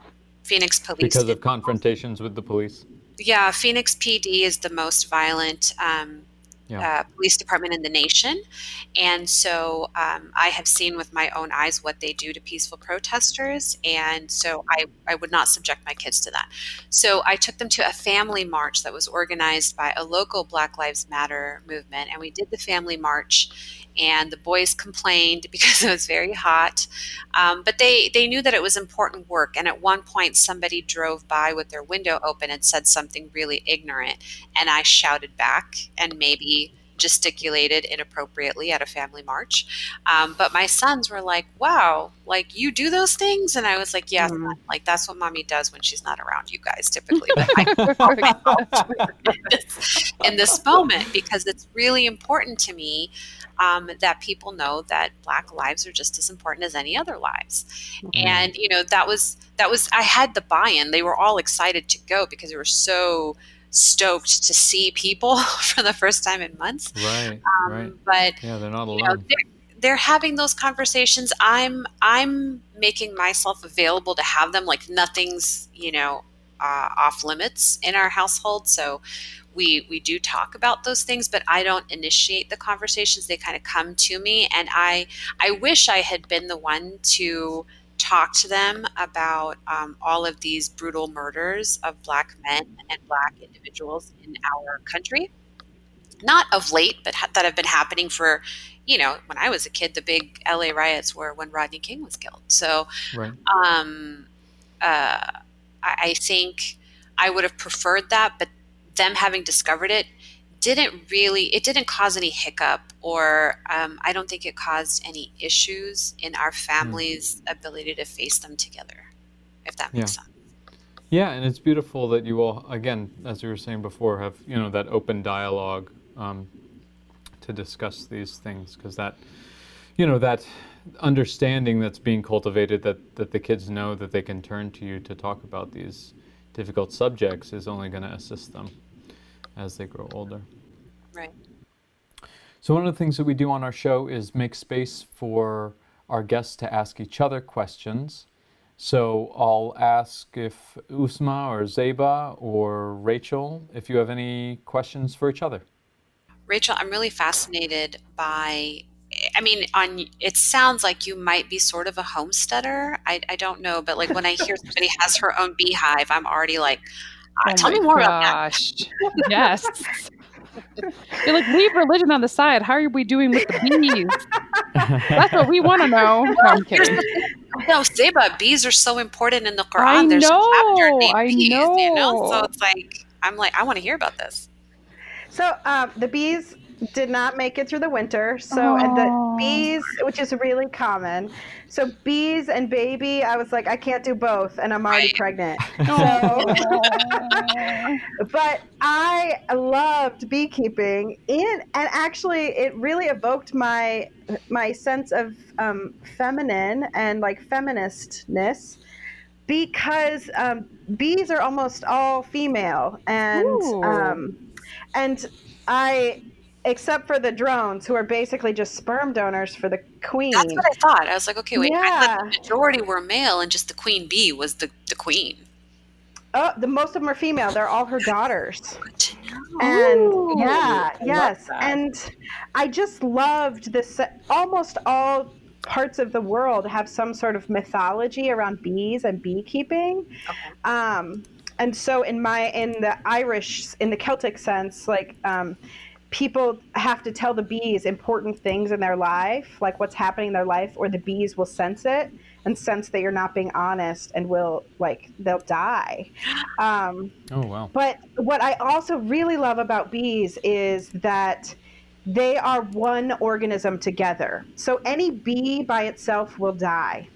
Phoenix police because of confrontations with the police. Yeah, Phoenix PD is the most violent um, yeah. uh, police department in the nation. And so um, I have seen with my own eyes what they do to peaceful protesters. And so I, I would not subject my kids to that. So I took them to a family march that was organized by a local Black Lives Matter movement. And we did the family march and the boys complained because it was very hot. Um, but they, they knew that it was important work. And at one point, somebody drove by with their window open and said something really ignorant. And I shouted back and maybe gesticulated inappropriately at a family march. Um, but my sons were like, wow, like you do those things? And I was like, yeah, mm-hmm. like that's what mommy does when she's not around you guys typically. But I, in, this, in this moment because it's really important to me um, that people know that black lives are just as important as any other lives mm-hmm. and you know that was that was i had the buy-in they were all excited to go because they were so stoked to see people for the first time in months. Right um, right. but yeah they're not alone. you know, they're, they're having those conversations. I'm i'm making myself available to have them. Like nothing's you know uh, off limits in our household. So we we do talk about those things but i don't initiate the conversations. They kind of come to me and i i wish i had been the one to talk to them about um, all of these brutal murders of black men and black individuals in our country not of late but ha- that have been happening for you know when i was a kid the big la riots were when rodney king was killed so right. um, uh, I, I think i would have preferred that but them having discovered it didn't really it didn't cause any hiccup or um, i don't think it caused any issues in our hmm. family's mm. ability to face them together if that makes yeah. sense yeah and it's beautiful that you all again as you were saying before have you know that open dialogue um, to discuss these things because that you know that understanding that's being cultivated that that the kids know that they can turn to you to talk about these difficult subjects is only going to assist them as they grow older. Right. So, one of the things that we do on our show is make space for our guests to ask each other questions. So, I'll ask if Uzma or Zeba or Rachel, if you have any questions for each other. Rachel, I'm really fascinated by I mean, on it sounds like you might be sort of a homesteader. I, I don't know, but like when I hear somebody has her own beehive, I'm already like, oh tell me more gosh. about that. yes. You're like, leave religion on the side. How are we doing with the bees? That's what we want to know. No, I'm kidding. No, Zeba, bees are so important in the Quran. I There's know, a chapter named I bees, know. you know? So it's like, I'm like, I want to hear about this. So um, the bees did not make it through the winter. So, and the bees, which is really common. So, bees and baby, I was like, I can't do both, and I'm already right. pregnant. So, but I loved beekeeping, in and actually, it really evoked my my sense of um, feminine and like feministness because um, bees are almost all female and um, and I except for the drones who are basically just sperm donors for the queen. That's what I thought. I was like, okay, wait, yeah. I thought the majority were male and just the queen bee was the, the queen. Oh, the most of them are female. They're all her daughters. And Ooh, yeah, I yes. And I just loved this almost all parts of the world have some sort of mythology around bees and beekeeping. Okay. Um, and so in my in the Irish in the Celtic sense, like um, people have to tell the bees important things in their life, like what's happening in their life, or the bees will sense it and sense that you're not being honest and will like they'll die. Um, oh wow! But what I also really love about bees is that they are one organism together. So any bee by itself will die.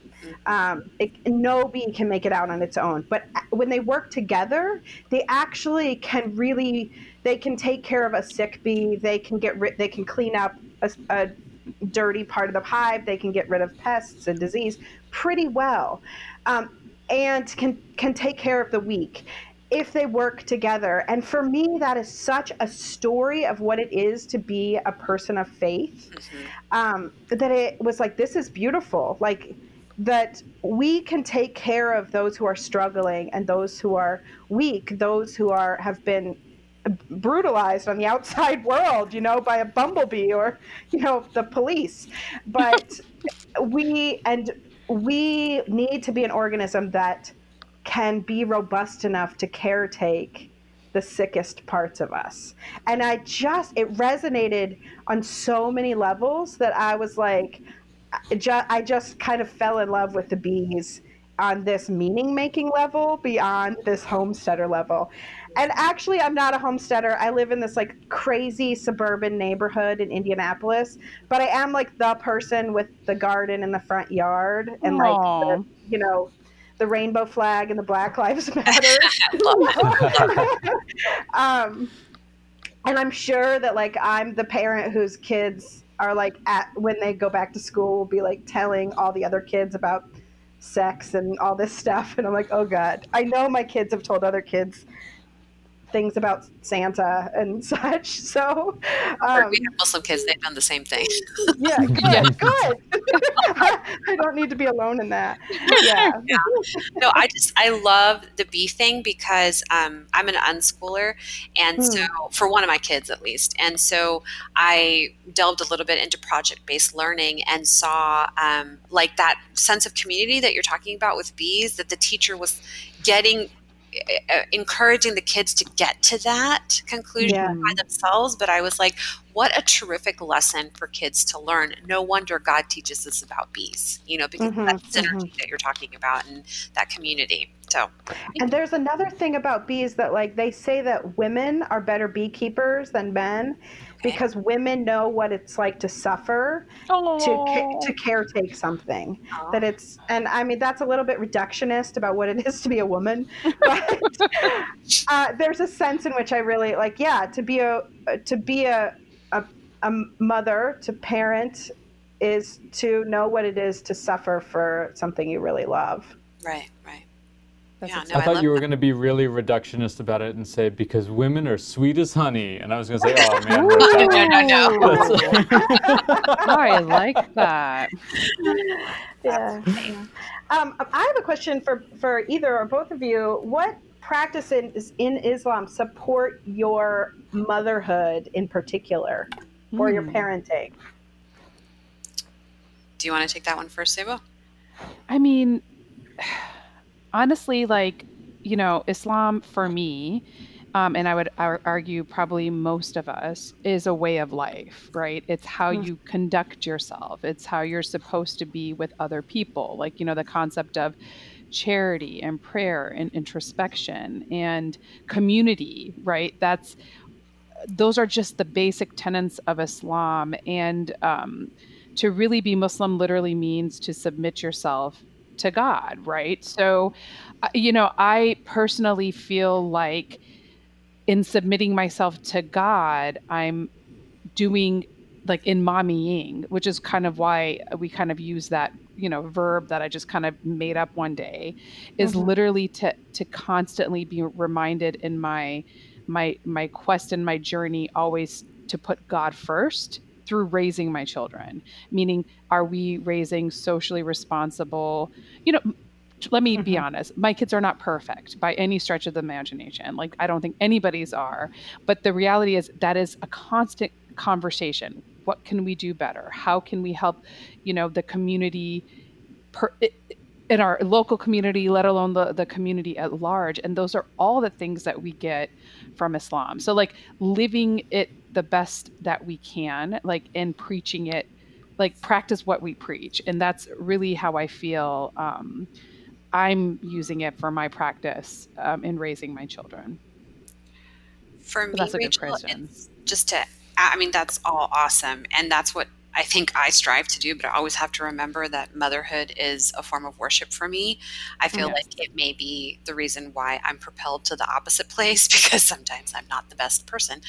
Um, it, no bee can make it out on its own. But when they work together, they actually can really they can take care of a sick bee. They can get rid. They can clean up a, a dirty part of the hive. They can get rid of pests and disease pretty well, um, and can can take care of the weak if they work together. And for me, that is such a story of what it is to be a person of faith. Mm-hmm. Um, that it was like this is beautiful. Like that we can take care of those who are struggling and those who are weak, those who are have been brutalized on the outside world, you know, by a bumblebee or, you know, the police. But we and we need to be an organism that can be robust enough to caretake the sickest parts of us. And I just it resonated on so many levels that I was like I just kind of fell in love with the bees on this meaning making level beyond this homesteader level. And actually, I'm not a homesteader. I live in this like crazy suburban neighborhood in Indianapolis, but I am like the person with the garden in the front yard and like, the, you know, the rainbow flag and the Black Lives Matter. um, and I'm sure that like I'm the parent whose kids are like at when they go back to school will be like telling all the other kids about sex and all this stuff and i'm like oh god i know my kids have told other kids things about Santa and such. So, um, we have Muslim kids; they've done the same thing. yeah, good, good. I don't need to be alone in that. Yeah. yeah. No, I just I love the bee thing because um, I'm an unschooler, and hmm. so for one of my kids at least, and so I delved a little bit into project based learning and saw um, like that sense of community that you're talking about with bees that the teacher was getting encouraging the kids to get to that conclusion yeah. by themselves but i was like what a terrific lesson for kids to learn no wonder god teaches us about bees you know because mm-hmm, that synergy mm-hmm. that you're talking about and that community so and there's another thing about bees that like they say that women are better beekeepers than men because women know what it's like to suffer oh. to to caretake something oh. that it's and i mean that's a little bit reductionist about what it is to be a woman but uh, there's a sense in which i really like yeah to be a to be a, a, a mother to parent is to know what it is to suffer for something you really love right right yeah, no, I thought I you were going to be really reductionist about it and say because women are sweet as honey, and I was going to say, oh man, no, no, no, no. I like that. Yeah. Um, I have a question for for either or both of you. What practices in Islam support your motherhood in particular, or your hmm. parenting? Do you want to take that one first, Zeba? I mean honestly, like, you know, Islam for me, um, and I would argue probably most of us, is a way of life, right? It's how mm. you conduct yourself, it's how you're supposed to be with other people. Like, you know, the concept of charity and prayer and introspection and community, right? That's those are just the basic tenets of Islam. And um, to really be Muslim literally means to submit yourself to God, right? So, uh, you know, I personally feel like in submitting myself to God, I'm doing like in mommying, which is kind of why we kind of use that, you know, verb that I just kind of made up one day, is mm-hmm. literally to to constantly be reminded in my my my quest and my journey always to put God first through raising my children meaning are we raising socially responsible? You know let me be mm-hmm. honest my kids are not perfect by any stretch of the imagination like i don't think anybody's are but the reality is that is a constant conversation. What can we do better? How can we help you know the community per, in our local community let alone the, the community at large? And those are all the things that we get from islam. So like living it the best that we can, like in preaching it, like practice what we preach. And that's really how I feel um, I'm using it for my practice um, in raising my children. For me, that's a Rachel, good question. Just to, I mean, that's all awesome. And that's what I think I strive to do, but I always have to remember that motherhood is a form of worship for me. I feel yes. like it may be the reason why I'm propelled to the opposite place because sometimes I'm not the best person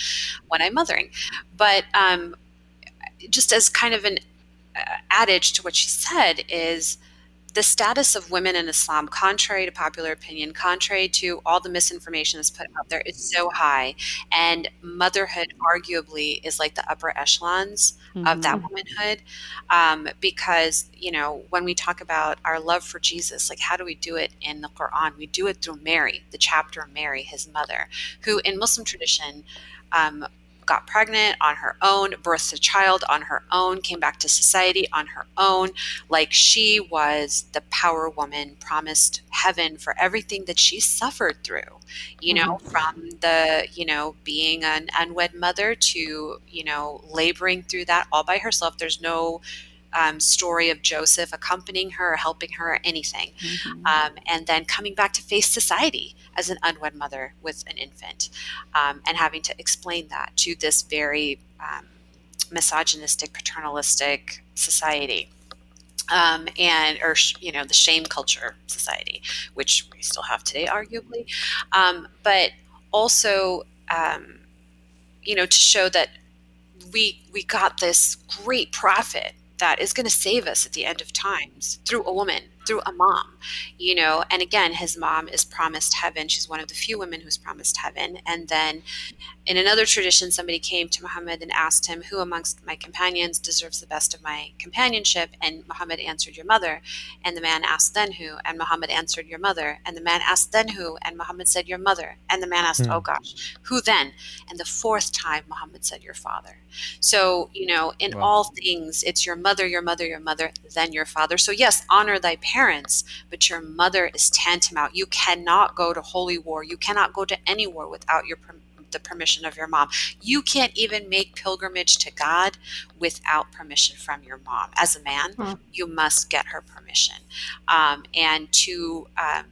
when I'm mothering. But um, just as kind of an uh, adage to what she said is the status of women in Islam, contrary to popular opinion, contrary to all the misinformation that's put out there, is so high. And motherhood, arguably, is like the upper echelons mm-hmm. of that mm-hmm. womanhood. Um, because, you know, when we talk about our love for Jesus, like how do we do it in the Quran? We do it through Mary, the chapter of Mary, his mother, who in Muslim tradition, um, got pregnant on her own, birthed a child on her own, came back to society on her own. Like she was the power woman promised heaven for everything that she suffered through, you know, mm-hmm. from the, you know, being an unwed mother to, you know, laboring through that all by herself. There's no um, story of Joseph accompanying her, or helping her, or anything. Mm-hmm. Um, and then coming back to face society as an unwed mother with an infant um, and having to explain that to this very um, misogynistic, paternalistic society. Um, and or you know the shame culture society, which we still have today, arguably, um, but also you know to show that we we got this great prophet that is going to save us at the end of times through a woman through a mom, you know. And again, his mom is promised heaven. She's one of the few women who's promised heaven. And then in another tradition, somebody came to Muhammad and asked him, Who amongst my companions deserves the best of my companionship? And Muhammad answered, Your mother. And the man asked, Then who? And Muhammad answered, Your mother. And the man asked, Then who? And Muhammad said, Your mother. And the man asked, hmm. Oh gosh, who then? And the fourth time, Muhammad said, Your father. So, you know, in wow. all things, it's your mother, your mother, your mother, then your father. So, yes, honor thy parents parents, but your mother is tantamount. You cannot go to holy war. You cannot go to any war without your the permission of your mom. You can't even make pilgrimage to God without permission from your mom. As a man, hmm. you must get her permission. Um, and to um,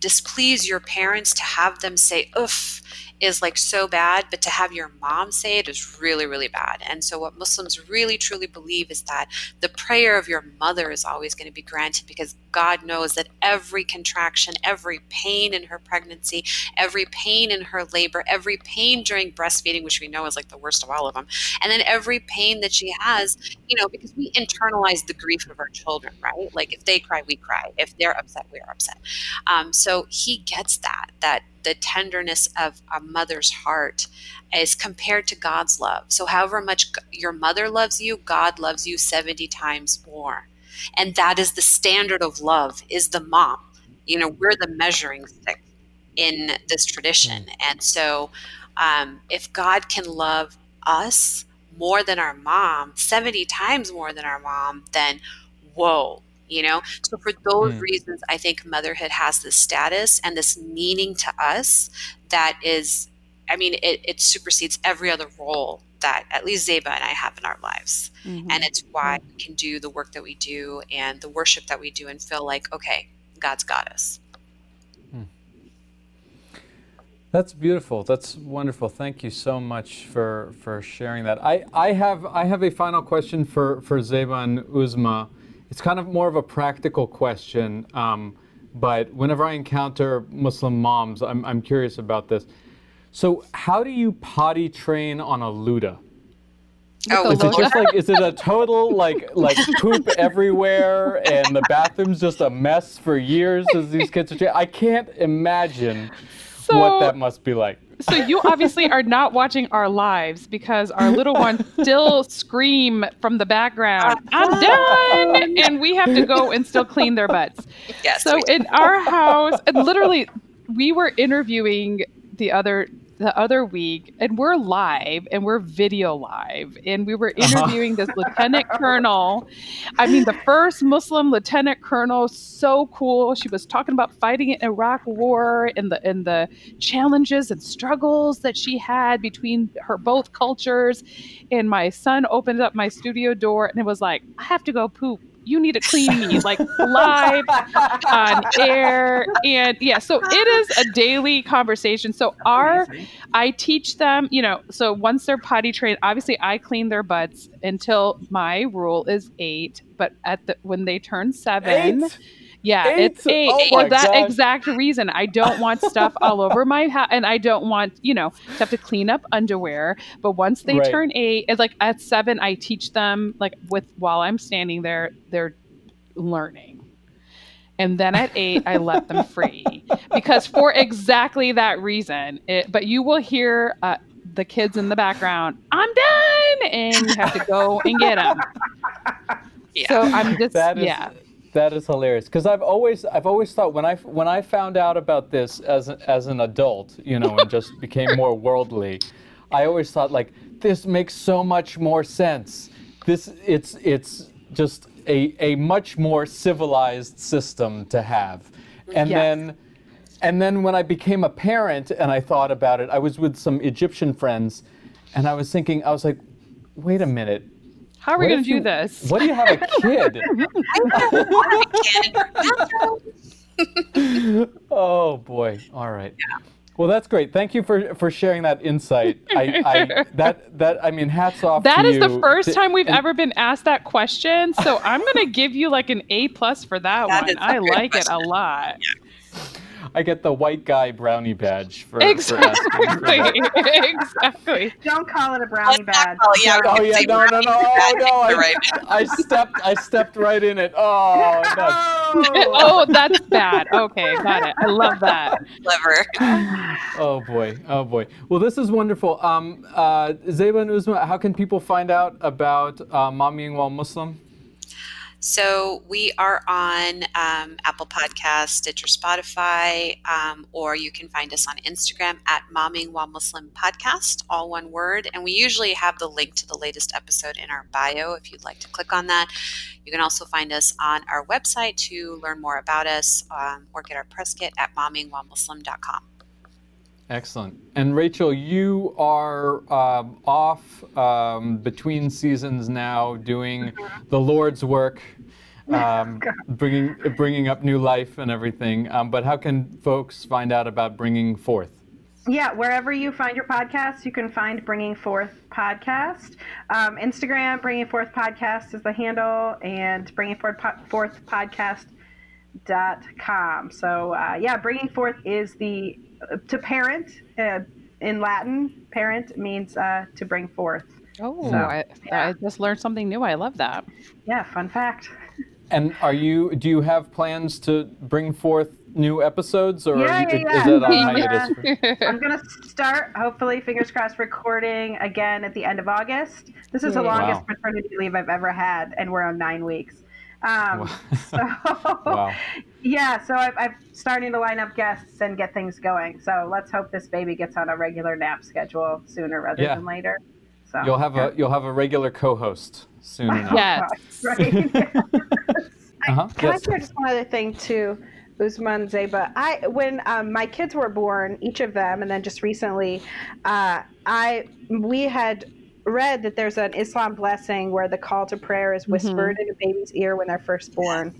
displease your parents, to have them say, oof, is like so bad, but to have your mom say it is really, really bad. And so, what Muslims really truly believe is that the prayer of your mother is always going to be granted because God knows that every contraction, every pain in her pregnancy, every pain in her labor, every pain during breastfeeding, which we know is like the worst of all of them, and then every pain that she has, you know, because we internalize the grief of our children, right? Like if they cry, we cry. If they're upset, we are upset. Um, so he gets that, that the tenderness of a mother's heart is compared to God's love. So, however much your mother loves you, God loves you 70 times more and that is the standard of love is the mom you know we're the measuring stick in this tradition mm. and so um, if god can love us more than our mom 70 times more than our mom then whoa you know so for those mm. reasons i think motherhood has this status and this meaning to us that is i mean it, it supersedes every other role that at least Zeba and I have in our lives. Mm-hmm. And it's why we can do the work that we do and the worship that we do and feel like, okay, God's got us. Hmm. That's beautiful. That's wonderful. Thank you so much for, for sharing that. I, I have I have a final question for, for Zeba and Uzma. It's kind of more of a practical question, um, but whenever I encounter Muslim moms, I'm, I'm curious about this. So, how do you potty train on a lota? Oh, is it just like is it a total like like poop everywhere and the bathroom's just a mess for years as these kids are? I can't imagine so, what that must be like. So you obviously are not watching our lives because our little ones still scream from the background, "I'm uh-huh. done!" and we have to go and still clean their butts. Yes. So in our house, and literally, we were interviewing the other the other week, and we're live and we're video live, and we were Uh-huh. interviewing this lieutenant colonel. I mean, the first Muslim lieutenant colonel, so cool. She was talking about fighting in Iraq War and the and the challenges and struggles that she had between her both cultures. And my son opened up my studio door and it was like, I have to go poop. You need to clean me, like live on air. And yeah, so it is a daily conversation. So our I teach them, you know, so once they're potty trained, obviously I clean their butts until my rule is eight. But at the when they turn seven, Eight? Yeah, Eight? it's eight Oh for that gosh. exact reason. I don't want stuff all over my house, and I don't want you know to have to clean up underwear. But once they Right. turn eight, it's like at seven, I teach them like with while I'm standing there, they're learning. And then at eight, I let them free because for exactly that reason. It, but you will hear uh, the kids in the background. I'm done, and you have to go and get them. Yeah. So I'm just That is yeah. That is hilarious because I've always I've always thought when I when I found out about this as a- as an adult, you know, and just became more worldly, I always thought like this makes so much more sense. This it's it's just a a much more civilized system to have, and Yes. then. And then when I became a parent and I thought about it, I was with some Egyptian friends and I was thinking, I was like, wait a minute. How are we going to do you- this? What do you have a kid? oh boy! All right. Well, that's great. Thank you for for sharing that insight. I, I that that I mean, hats off. That to is the first to- time we've and- ever been asked that question. So I'm going to give you like an A plus for that, That one. I a I good like it a question. lot. I get the white guy brownie badge for, for asking for Exactly. that. exactly. Don't call it a brownie badge. Oh, yeah, Oh yeah, no, no, no, oh, no! I, right. I stepped, I stepped right in it. Oh, no. Oh, that's bad. Okay, got it. I love that. Clever. oh boy, oh boy. Well, this is wonderful. Um, uh, Zeba and Uzma, how can people find out about uh, Mommying While Muslim? So we are on um, Apple Podcasts, Stitcher, Spotify, um, or you can find us on Instagram at Mommying While Muslim Podcast, all one word. And we usually have the link to the latest episode in our bio if you'd like to click on that. You can also find us on our website to learn more about us um, or get our press kit at mommyingwhilemuslim.com. Excellent. And Rachel, you are um, off um, between seasons now, doing the Lord's work, um, bringing bringing up new life and everything. Um, but how can folks find out about bringing forth? Yeah, wherever you find your podcasts, you can find Bringing Forth Podcast. Um, Instagram, Bringing Forth Podcast is the handle, and Bringing Forth, po- Forth Podcast dot com. So uh, yeah, Bringing Forth is the to parent uh, in Latin. Parent means uh, to bring forth. Oh, So, I, yeah. I just learned something new. I love that. Yeah, fun fact. And are you? Do you have plans to bring forth new episodes, or Yeah, are you, yeah, is yeah. it on Yeah. hiatus? I'm gonna start, hopefully, fingers crossed, recording again at the end of August. This is the longest Wow. maternity leave I've ever had, and we're on nine weeks. Um, so, Wow. yeah, so I've, I'm starting to line up guests and get things going. So let's hope this baby gets on a regular nap schedule sooner rather Yeah. than later. So You'll have a you'll have a regular co-host soon enough. Yes. right. Uh-huh. Can Yes. I share just one other thing too, Uzma and Zeba? I when um, my kids were born, each of them, and then just recently, uh, I we had read that there's an Islam blessing where the call to prayer is whispered in a baby's ear when they're first born.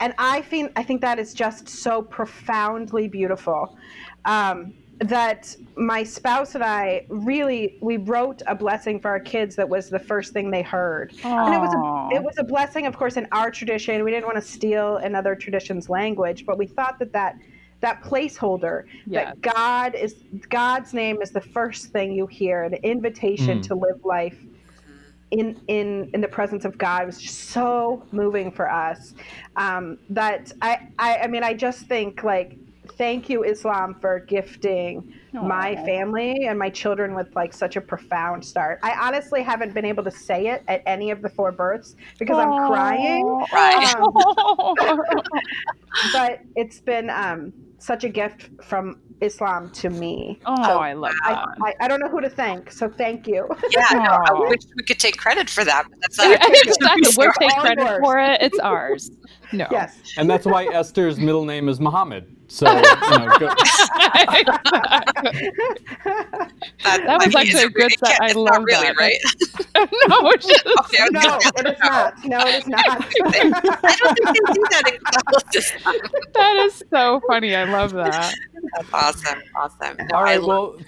And I think I think that is just so profoundly beautiful. Um, that my spouse and I really we wrote a blessing for our kids that was the first thing they heard. And it was a, it was a blessing, of course, in our tradition. We didn't want to steal another tradition's language, but we thought that that that placeholder Yes. that God is God's name is the first thing you hear, an invitation Mm. to live life in in in the presence of God was just so moving for us um, that I, I I mean I just think like thank you Islam for gifting my family and my children with like such a profound start. I honestly haven't been able to say it at any of the four births because I'm crying, Right. um, but it's been um, such a gift from Islam to me. Oh, So I love I, that. I, I don't know who to thank, so thank you. Yeah, no, I wish we could take credit for that. But that's not exactly. We'll take credit for it. It's ours. No. yes. And that's why Esther's middle name is Muhammad. So, you know, go, That, That was I mean, actually a good really- set. I love really, that. right? no, it's just- Okay, I was No, it is not. No, it is not. I don't think they do that in Catholicism. that is so funny. I love that. That's awesome. Awesome. No, all I right. love- Well,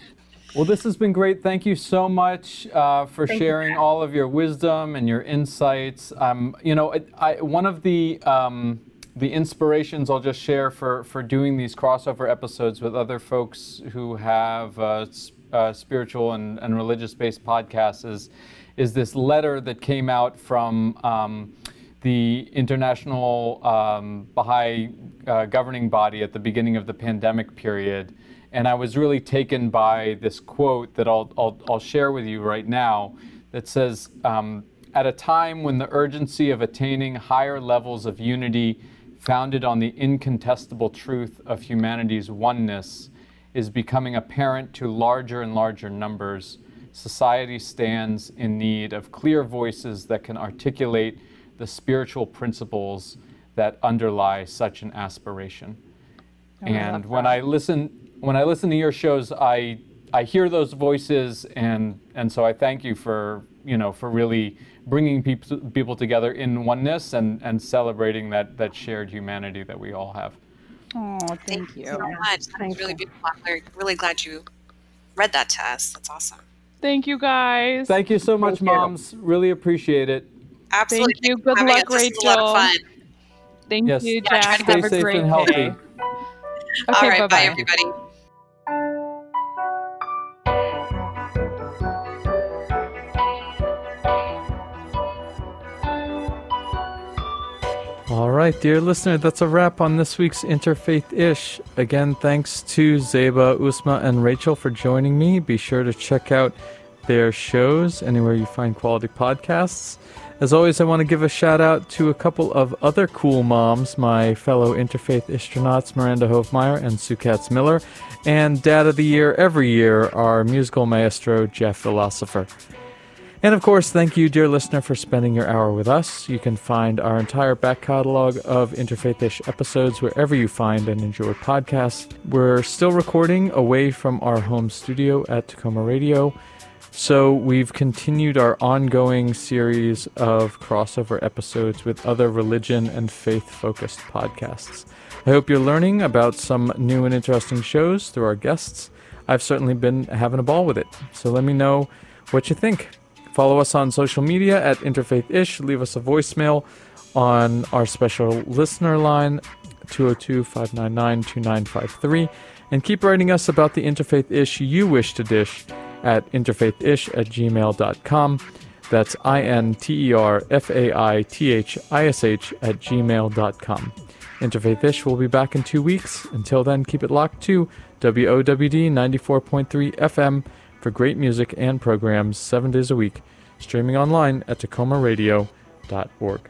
well, this has been great. Thank you so much uh, for Thank you. sharing all of your wisdom and your insights. Um, you know, I, I, one of the um, the inspirations I'll just share for for doing these crossover episodes with other folks who have uh, uh, spiritual and, and religious based podcasts is is this letter that came out from. Um, the international um, Baha'i uh, governing body at the beginning of the pandemic period. And I was really taken by this quote that I'll, I'll, I'll share with you right now that says, um, At a time when the urgency of attaining higher levels of unity founded on the incontestable truth of humanity's oneness is becoming apparent to larger and larger numbers, society stands in need of clear voices that can articulate the spiritual principles that underlie such an aspiration. Oh, and when. I listen when I listen to your shows, I I hear those voices, and and so I thank you for you know for really bringing people people together in oneness and and celebrating that that shared humanity that we all have. Oh, thank Thank you you. so much. That Thank was really you. beautiful. I'm really glad you read that to us. That's awesome. Thank you, guys. Thank you so much, Thank you. moms. Really appreciate it. Absolutely. you. Good having luck, us. A lot of Rachel. fun. Thank Yes. you, Yeah, try Jack. Stay Have a safe great and healthy. day. Okay, right. bye Bye, bye. everybody. All right, dear listener, that's a wrap on this week's Interfaith Ish. Again, thanks to Zeba, Uzma, and Rachel for joining me. Be sure to check out their shows anywhere you find quality podcasts. As always, I want to give a shout out to a couple of other cool moms, my fellow Interfaith Istronauts, Miranda Hofmeyer and Sue Katz Miller, and Dad of the Year every year, our musical maestro, Jeff Philosopher. And of course, thank you, dear listener, for spending your hour with us. You can find our entire back catalog of Interfaithish episodes wherever you find and enjoy podcasts. We're still recording away from our home studio at Takoma Radio. So we've continued our ongoing series of crossover episodes with other religion and faith focused podcasts. I hope you're learning about some new and interesting shows through our guests. I've certainly been having a ball with it. So let me know what you think. Follow us on social media at InterfaithIsh. Leave us a voicemail on our special listener line, 202 599 2953. And keep writing us about the Interfaith Ish you wish to dish at interfaithish at gmail.com. That's I N T E R F A I T H I S H at gmail.com. Interfaith Ish will be back in two weeks. Until then, keep it locked to WOWD 94.3 FM for great music and programs seven days a week, streaming online at takomaradio.org.